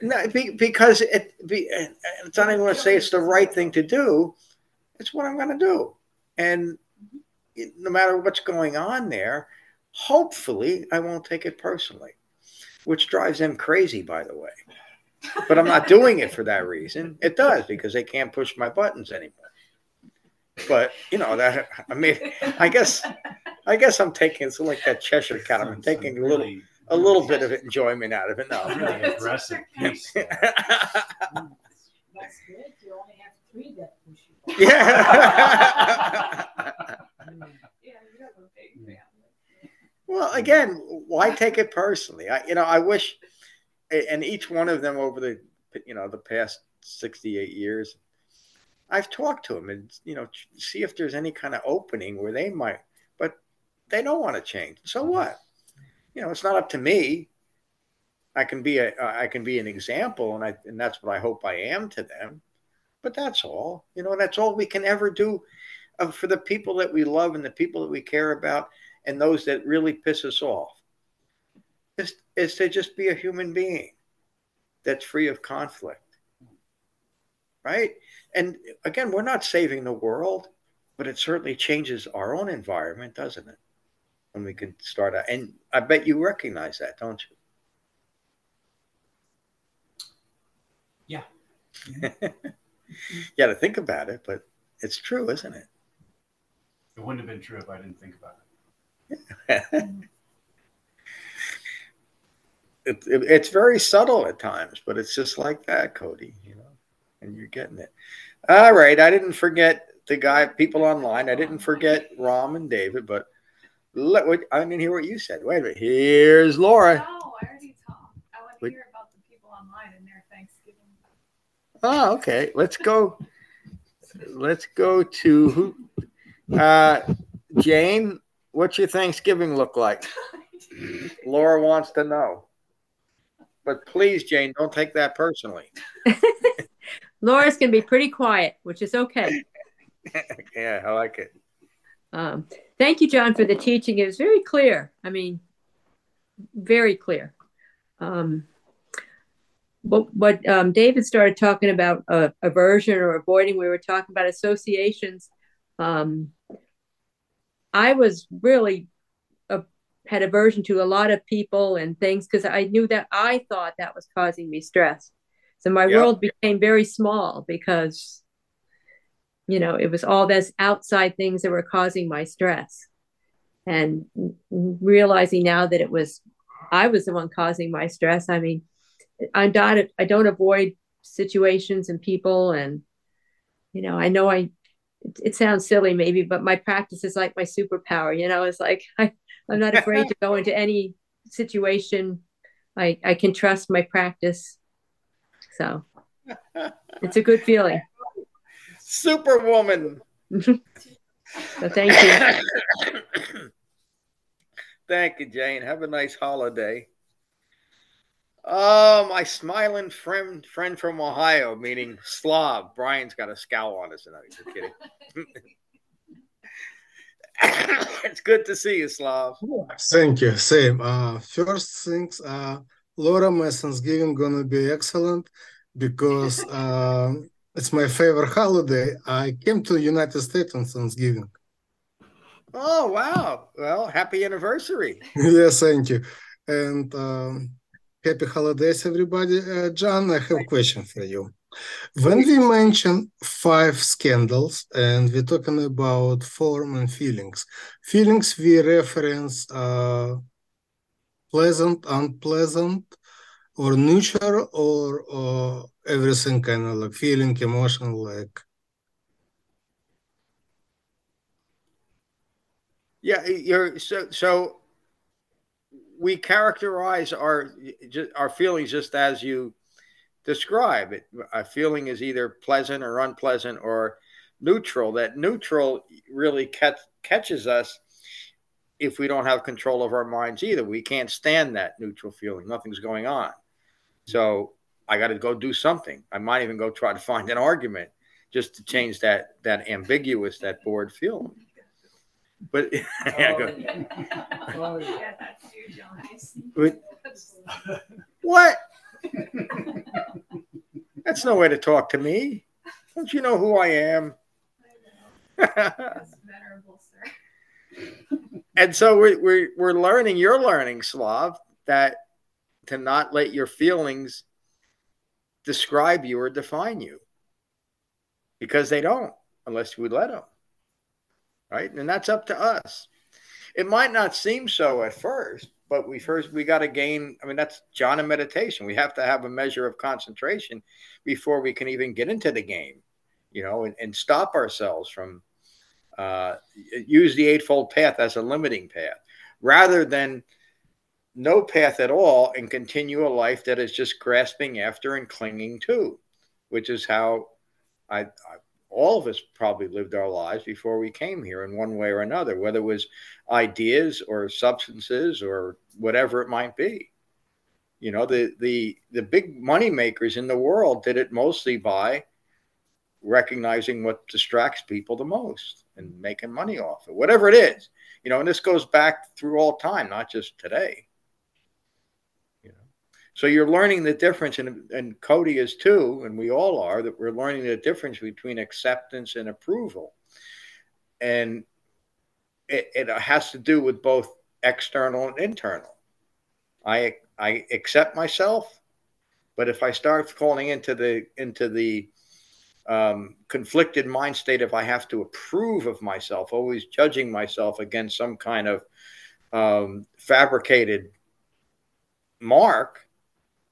No, because it, uh, it's not even going to say it's the right thing to do. It's what I'm going to do, and no matter what's going on there, hopefully I won't take it personally, which drives them crazy, by the way. But I'm not doing it for that reason. It does because they can't push my buttons anymore. But you know that I mean, I guess, I guess I'm taking it's like that Cheshire cat. I'm taking a little, a little bit of enjoyment out of it. No, really aggressive [laughs] piece. [laughs] That's good. You only have three that push you. Yeah. Well, again, why take it personally? I, you know, I wish, and each one of them over the, you know, the past sixty-eight years, I've talked to them and you know, see if there's any kind of opening where they might, but they don't want to change. So mm-hmm. what? You know, it's not up to me. I can be a, I can be an example, and I, and that's what I hope I am to them. But that's all. You know, that's all we can ever do uh, for the people that we love and the people that we care about and those that really piss us off is, is to just be a human being that's free of conflict. Right? And again, we're not saving the world, but it certainly changes our own environment, doesn't it? When we can start out. And I bet you recognize that, don't you? Yeah. [laughs] got to think about it, but it's true, isn't it? It wouldn't have been true if I didn't think about it. [laughs] it, it, it's very subtle at times, but it's just like that, Cody, you and you're getting it. All right. I didn't forget the guy, people online. I didn't forget Rom and David, but let what I didn't hear what you said. Wait a minute. Here's Laura. No, I already talked. I want to hear about the people online and their Thanksgiving. Oh, okay. Let's go. Let's go to who? Uh, Jane What's your Thanksgiving look like? [laughs] Laura wants to know. But please, Jane, don't take that personally. [laughs] Laura's going to be pretty quiet, which is okay. [laughs] yeah, I like it. Um, thank you, John, for the teaching. It was very clear. I mean, very clear. Um, what, what um, David started talking about uh, aversion or avoiding, we were talking about associations. Um, I was really a, had aversion to a lot of people and things because I knew that I thought that was causing me stress. So my yep. world became very small because, you know, it was all those outside things that were causing my stress. And realizing now that it was, I was the one causing my stress. I mean, I'm not, I don't avoid situations and people and, you know, I know I it, it sounds silly maybe, but my practice is like my superpower. You know, it's like [laughs] I, I'm not afraid to go into any situation. I, I can trust my practice. So it's a good feeling. Superwoman. [laughs] so thank you. [coughs] thank you, Jane. Have a nice holiday. Oh, my smiling friend friend from Ohio, meaning Slav. Brian's got a scowl on his nose. You're kidding. [coughs] it's good to see you, Slav. Thank you. Same. Uh, first things, uh, Laura, my Thanksgiving gonna be excellent because [laughs] uh, It's my favorite holiday. I came to the United States on Thanksgiving. Oh, wow. Well, happy anniversary. [laughs] yes, thank you. And um, happy holidays, everybody. Uh, John, I have a question for you. When we mention five skandhas and we're talking about form and feelings, feelings we reference uh, pleasant, unpleasant, or neutral, or, or everything kind of like feeling, emotion, like Yeah, you're so so. We characterize our our feelings just as you describe it. A feeling is either pleasant or unpleasant or neutral. That neutral really catch, catches us if we don't have control of our minds either. We can't stand that neutral feeling. Nothing's going on. So I got to go do something. I might even go try to find an argument just to change that that ambiguous, that bored feeling. But [laughs] yeah. Oh, Yeah, that's you, John. But- what? That's no way to talk to me. Don't you know who I am? That's venerable, sir. [laughs] and so we're, we're, we're learning, you're learning, Slav, that to not let your feelings describe you or define you because they don't unless we let them. Right. And that's up to us. It might not seem so at first, but we first we got to gain. I mean, that's jhana meditation. We have to have a measure of concentration before we can even get into the game, you know, and, and stop ourselves from uh, use the eightfold path as a limiting path rather than no path at all and continue a life that is just grasping after and clinging to, which is how I, I all of us probably lived our lives before we came here in one way or another, whether it was ideas or substances or whatever it might be. You know, the the the big money makers in the world did it mostly by recognizing what distracts people the most and making money off it, whatever it is. You know, and this goes back through all time, not just today. You know, so you're learning the difference, and, and Cody is too, and we all are, that we're learning the difference between acceptance and approval. And it, it has to do with both external and internal. I I accept myself, but if I start falling into the into the um, conflicted mind state if I have to approve of myself, always judging myself against some kind of um, fabricated mark,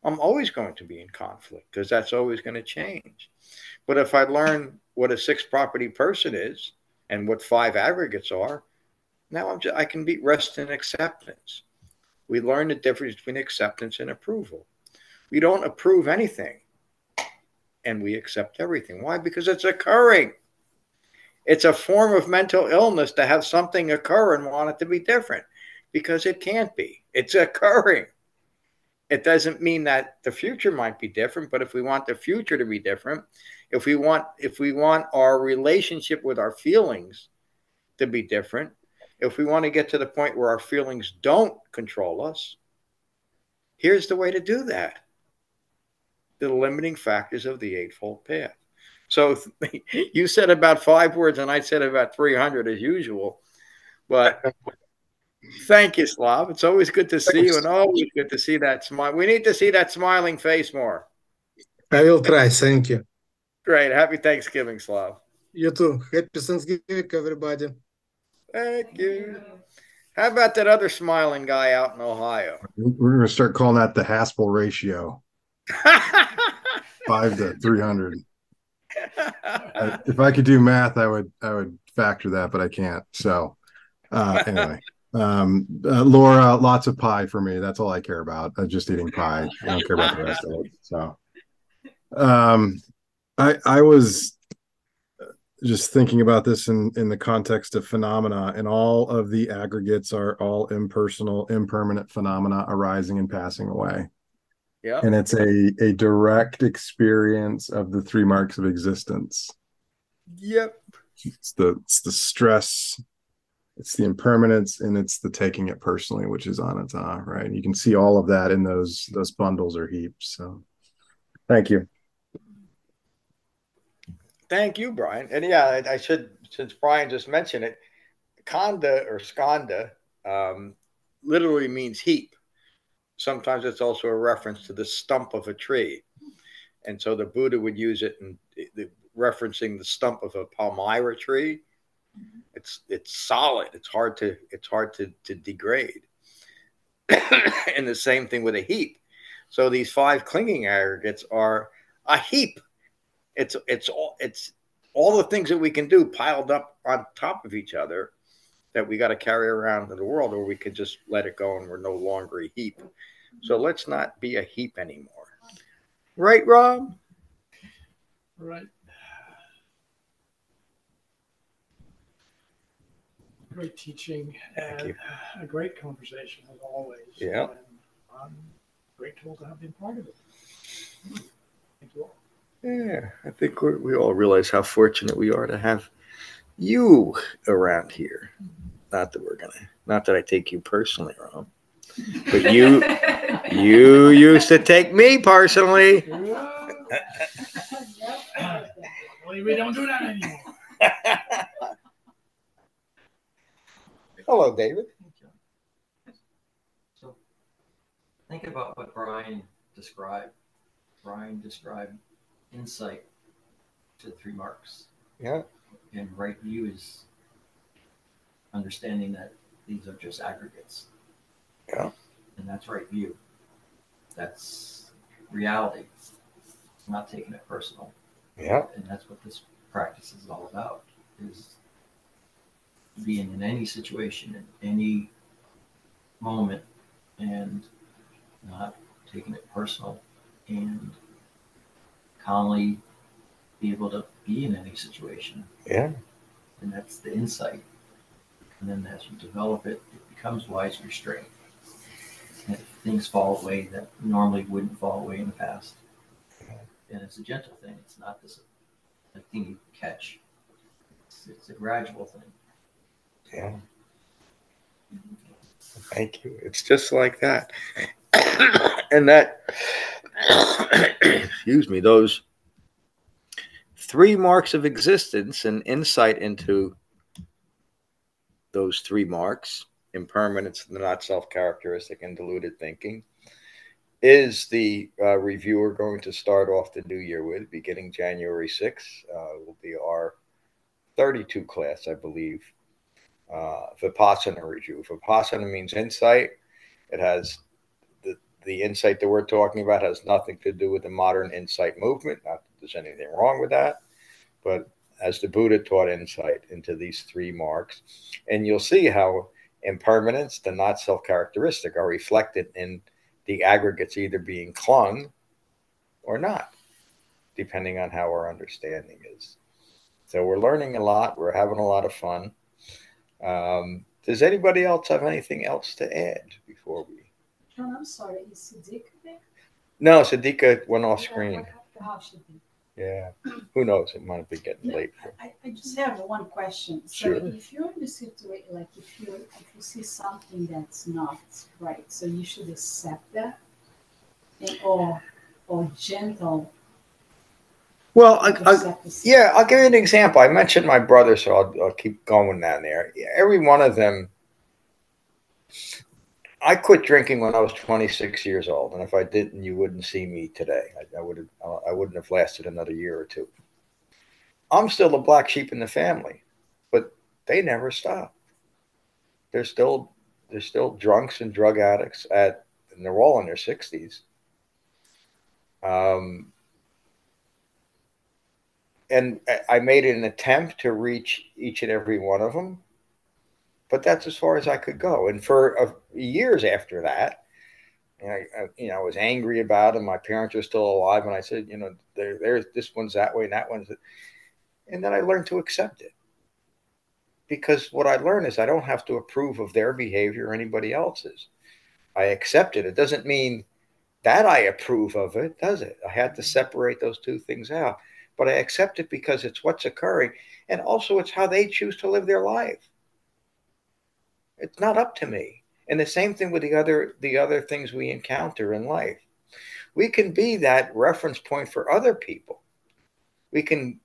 I'm always going to be in conflict because that's always going to change. But if I learn what a six property person is and what five aggregates are, now I'm just, I can be rest in acceptance. We learn the difference between acceptance and approval. We don't approve anything and we accept everything. Why? Because it's occurring. It's a form of mental illness to have something occur and want it to be different because it can't be. It's [laughs] occurring. It doesn't mean that the future might be different, but if we want the future to be different, if we want if we want our relationship with our feelings to be different, if we want to get to the point where our feelings don't control us, here's the way to do that the limiting factors of the Eightfold Path. So [laughs] you said about five words, and I said about 300 as usual. But [laughs] thank you, Slav. It's always good to see you, and always good to see that smile. We need to see that smiling face more. I will try. Thank you. Great. Happy Thanksgiving, Slav. You too. Happy Thanksgiving, everybody. Thank you. How about that other smiling guy out in Ohio? We're going to start calling that the Haspel ratio [laughs] five to 300. If I could do math, I would, I would factor that, but I can't. So, uh, anyway, um, uh, Laura, lots of pie for me. That's all I care about. I'm just eating pie. I don't care about the rest of it. So, um, I, I was just thinking about this in, in the context of phenomena and all of the aggregates are all impersonal, impermanent phenomena arising and passing away. Yeah. And it's a, a direct experience of the three marks of existence. Yep. It's the it's the stress, it's the impermanence, and it's the taking it personally, which is anatta, right? You can see all of that in those those bundles or heaps. So thank you. Thank you, Brian. And yeah, I, I should, since Brian just mentioned it, Khanda or skandha um, literally means heap. Sometimes it's also a reference to the stump of a tree. And so the Buddha would use it in the, referencing the stump of a palmyra tree. Mm-hmm. It's it's solid. It's hard to it's hard to, to degrade. [coughs] and the same thing with a heap. So these five clinging aggregates are a heap. It's it's all it's all the things that we can do piled up on top of each other that we got to carry around in the world, or we could just let it go and we're no longer a heap. So let's not be a heap anymore. Right, Rob? Right. Great teaching Thank and you. a great conversation as always. Yeah. And I'm grateful to have been part of it. Thank you all. Yeah, I think we we all realize how fortunate we are to have you around here. Mm-hmm. Not that we're gonna, not that I take you personally, Rob, but you [laughs] you used to take me personally. Well, we don't do that anymore. Hello, David. So think about what Brian described. Brian described insight to the three marks. Yeah. And right view is understanding that these are just aggregates. Yeah. And that's right view. That's reality. Not taking it personal. Yeah. And that's what this practice is all about. Is being in any situation in any moment and not taking it personal and calmly be able to be in any situation. Yeah. And that's the insight. And then as you develop it, it becomes wise restraint. Things fall away that normally wouldn't fall away in the past. And it's a gentle thing. It's not this a thing you catch. It's, it's a gradual thing. Yeah. Thank you. It's just like that. [coughs] and that, [coughs] excuse me, those three marks of existence and insight into those three marks impermanence, the not self characteristic, and deluded thinking is the uh, reviewer going to start off the new year with beginning January 6th. Uh, will be our 32 class, I believe uh, Vipassana review. Vipassana means insight. It has the, the insight that we're talking about has nothing to do with the modern insight movement. Not that there's anything wrong with that, but as the Buddha taught insight into these three marks, and you'll see how impermanence, the not self characteristic, are reflected in the aggregates either being clung or not, depending on how our understanding is. So we're learning a lot. We're having a lot of fun. Um, does anybody else have anything else to add before we? John, I'm sorry, is Siddiq there? No, Sadika went off screen. Be? Yeah, who knows? It might be getting No, late. I, I just have one question. So Sure. if you're in the situation, like if you if you see something that's not right, so you should accept that, and, or or gentle. Well, I, I, yeah, I'll give you an example. I mentioned my brother, so I'll, I'll keep going down there. Every one of them. I quit drinking when I was 26 years old, and if I didn't, you wouldn't see me today. I, I would have, I wouldn't have lasted another year or two. I'm still the black sheep in the family, but they never stop. They're still, they're still drunks and drug addicts at, and they're all in their 60s. Um, and I- I made an attempt to reach each and every one of them, but that's as far as I could go. And for uh, years after that, I, I, you know, I was angry about them. My parents are still alive, and I said, you know, there, there's this one's that way, and that one's, and then I learned to accept it, because what I learned is I don't have to approve of their behavior or anybody else's. I accept it. It doesn't mean that I approve of it, does it? I had to separate those two things out but I accept it because it's what's occurring. And also, it's how they choose to live their life. It's not up to me. And the same thing with the other the other things we encounter in life. We can be that reference point for other people. We can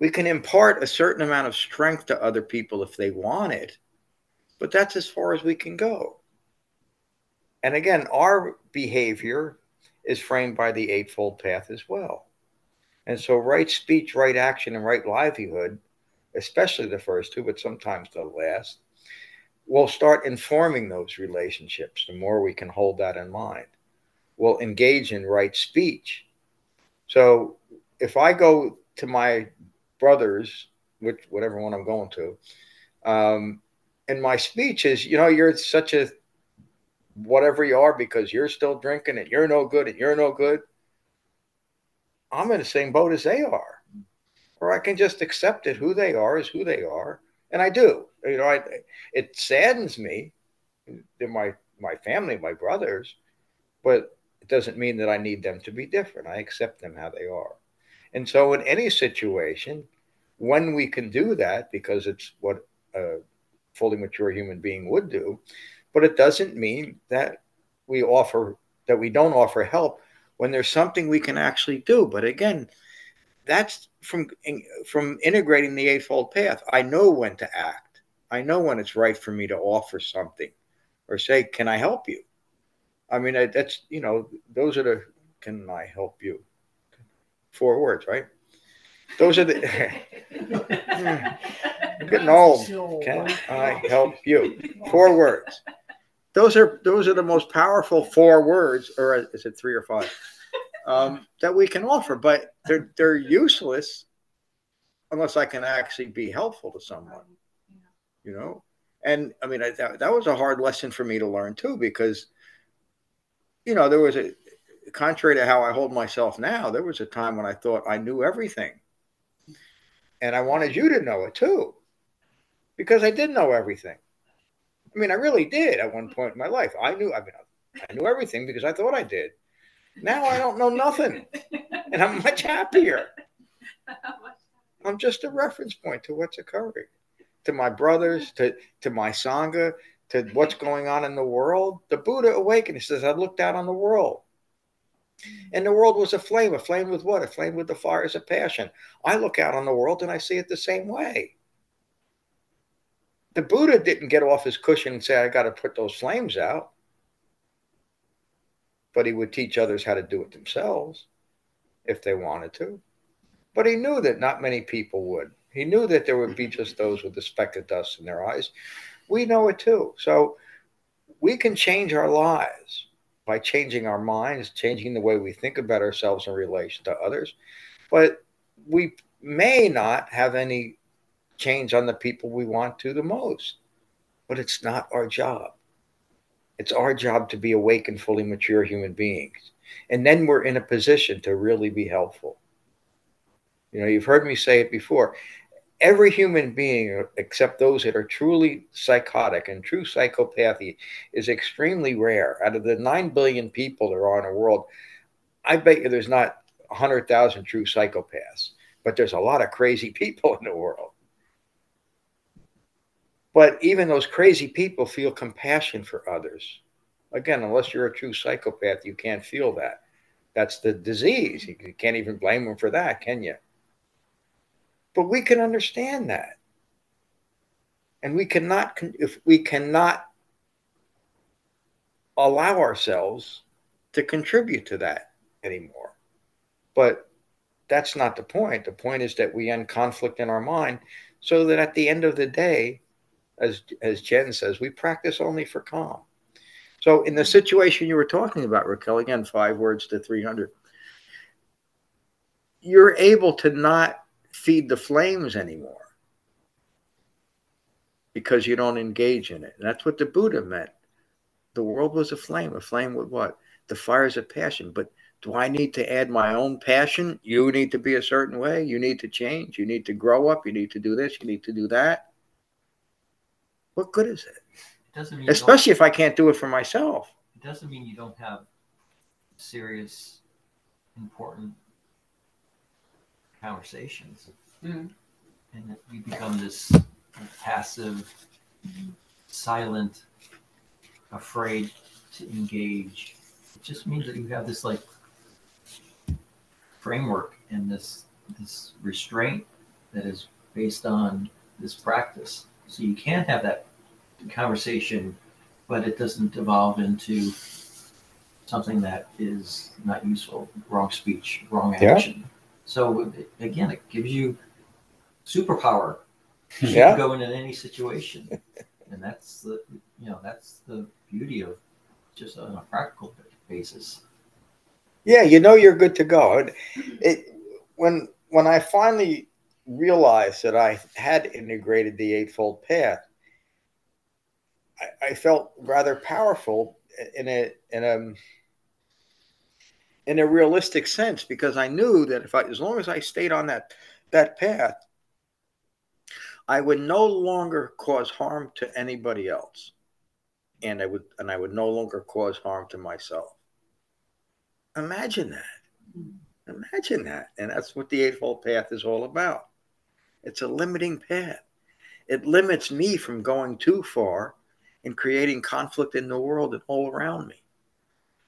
We can impart a certain amount of strength to other people if they want it, but that's as far as we can go. And again, our behavior is framed by the Eightfold Path as well. And so, right speech, right action, and right livelihood, especially the first two, but sometimes the last, we'll start informing those relationships. The more we can hold that in mind, we'll engage in right speech. So, if I go to my brothers, which whatever one I'm going to, um, and my speech is, you know, you're such a whatever you are because you're still drinking and you're no good and you're no good. I'm in the same boat as they are. Or I can just accept it who they are is who they are. And I do. You know, I, it saddens me. They're my my family, my brothers, but it doesn't mean that I need them to be different. I accept them how they are. And so in any situation, when we can do that, because it's what a fully mature human being would do, but it doesn't mean that we offer that we don't offer help when there's something we can actually do. But again, that's from from integrating the eightfold path. I know when to act. I know when it's right for me to offer something or say, "Can I help you?" I mean, that's you know, those are the "Can I help you?" Four words, right? Those are the. [laughs] I'm getting old. Can I help you? Four words those are those are the most powerful four words, or is it three or five, um, that we can offer. But they're they're useless unless I can actually be helpful to someone. You know, and I mean I, that that was a hard lesson for me to learn too, because you know there was a contrary to how I hold myself now, there was a time when I thought I knew everything. And I wanted you to know it too, because I did know everything. I mean, I really did at one point in my life. I knew, I mean, I knew everything because I thought I did. Now I don't know nothing, and I'm much happier. [laughs] I'm just a reference point to what's occurring, to my brothers, to to my sangha, to what's going on in the world. The Buddha awakened. He says, "I looked out on the world." And the world was aflame. Aflame with what? Aflame with the fires of passion. I look out on the world and I see it the same way the Buddha didn't get off his cushion and say, I got to put those flames out. But he would teach others how to do it themselves if they wanted to. But he knew that not many people would. He knew that there would be mm-hmm. just those with a speck of dust in their eyes. We know it too. So we can change our lives by changing our minds, changing the way we think about ourselves in relation to others. But we may not have any change on the people we want to the most. But it's not our job. It's our job to be awake and fully mature human beings. And then we're in a position to really be helpful. You know, you've heard me say it before. Every human being, except those that are truly psychotic and true psychopathy, is extremely rare. Out of the 9 billion people there are in the world, I bet you there's not 100,000 true psychopaths, but there's a lot of crazy [laughs] people in the world. But even those crazy people feel compassion for others. Again, unless you're a true psychopath, you can't feel that. That's the disease. You can't even blame them for that, can you? But we can understand that. And we cannot, if we cannot allow ourselves to contribute to that anymore. But that's not the point. The point is that we end conflict in our mind so that at the end of the day, as as Jen says, we practice only for calm. So in the situation you were talking about, Raquel, again, five words to 300, you're able to not feed the flames anymore because you don't engage in it. And that's what the Buddha meant. The world was a flame. A flame with what? The fires of passion. But do I need to add my own passion? You need to be a certain way. You need to change. You need to grow up. You need to do this. You need to do that. What good is it? It doesn't mean Especially if I can't do it for myself. It doesn't mean you don't have serious, important conversations, Mm. and that you become this passive, silent, afraid to engage. It just means that you have this like framework and this this restraint that is based on this practice. So you can have that conversation, but it doesn't evolve into something that is not useful, wrong speech, wrong Yeah. action. So again, it gives you superpower. You Yeah. can go in any situation, and that's the you know that's the beauty of just on a practical basis. Yeah, you know you're good to go. It, it when when I finally realized that I had integrated the Eightfold Path, I, I felt rather powerful in a in a in a realistic sense because I knew that if I as long as I stayed on that that path, I would no longer cause harm to anybody else, and I would and I would no longer cause harm to myself. Imagine that. Mm-hmm. Imagine that. And that's what the Eightfold Path is all about. It's a limiting path. It limits me from going too far and creating conflict in the world and all around me.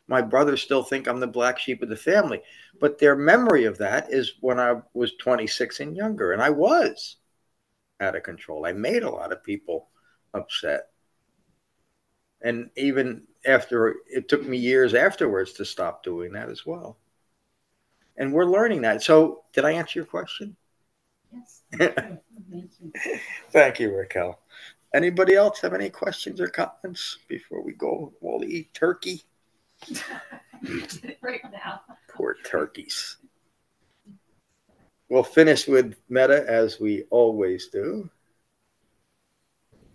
My brothers still think I'm the black sheep of the family, but their memory of that is when I was 26 and younger, and I was out of control. I made a lot of people upset. And even after it took me years afterwards to stop doing that as well. And we're learning that. So, did I answer your question? Thank [laughs] you. Thank you, Raquel. Anybody else have any questions or comments before we go all eat turkey? [laughs] right now. Poor turkeys. We'll finish with metta as we always do.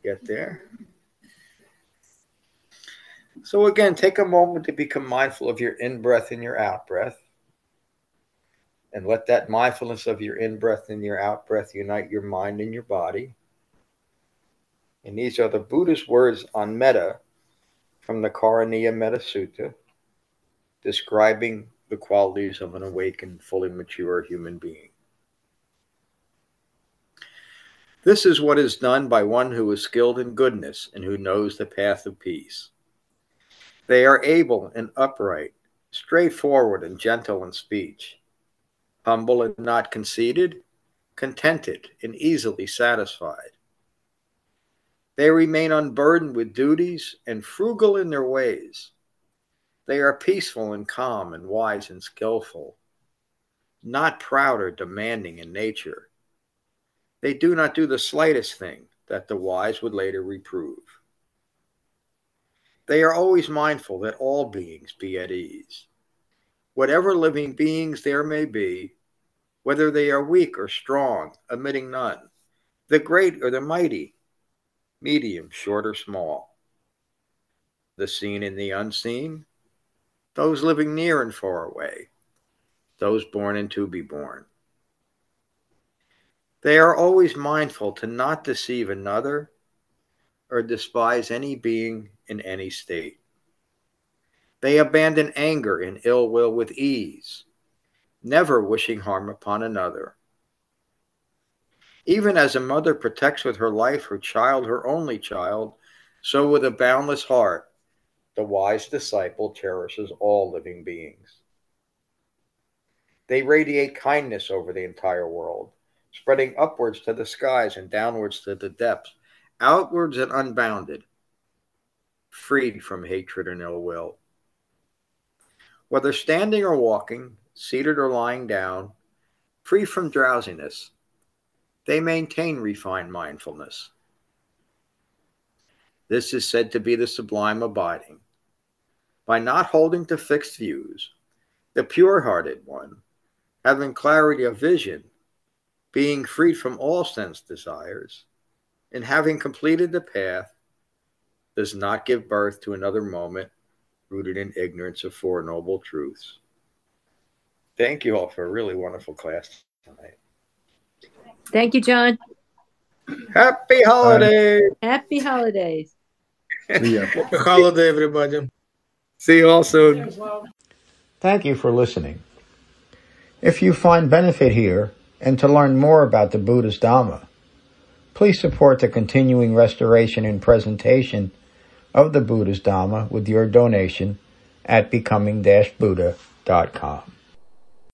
Get there. So, again, take a moment to become mindful of your in breath and your out breath. And let that mindfulness of your in breath and your out breath unite your mind and your body. And these are the Buddhist words on metta from the Karaniya Metta Sutta, describing the qualities of an awakened, fully mature human being. This is what is done by one who is skilled in goodness and who knows the path of peace. They are able and upright, straightforward and gentle in speech, humble and not conceited, contented and easily satisfied. They remain unburdened with duties and frugal in their ways. They are peaceful and calm and wise and skillful, not proud or demanding in nature. They do not do the slightest thing that the wise would later reprove. They are always mindful that all beings be at ease. Whatever living beings there may be, whether they are weak or strong, omitting none, the great or the mighty, medium, short, or small, the seen and the unseen, those living near and far away, those born and to be born. They are always mindful to not deceive another or despise any being in any state. They abandon anger and ill will with ease, never wishing harm upon another. Even as a mother protects with her life her child, her only child, so with a boundless heart, the wise disciple cherishes all living beings. They radiate kindness over the entire world, spreading upwards to the skies and downwards to the depths, outwards and unbounded, freed from hatred and ill will. Whether standing or walking, seated or lying down, free from drowsiness, they maintain refined mindfulness. This is said to be the sublime abiding. By not holding to fixed views, the pure hearted one, having clarity of vision, being freed from all sense desires, and having completed the path, does not give birth to another moment rooted in ignorance of Four Noble Truths. Thank you all for a really wonderful class tonight. Thank you, John. Happy holidays! Happy holidays. Yeah. Happy holiday, everybody. See you all soon. Thank you for listening. If you find benefit here and to learn more about the Buddhist Dhamma, please support the continuing restoration and presentation of the Buddhist Dhamma with your donation at becoming-buddha.com.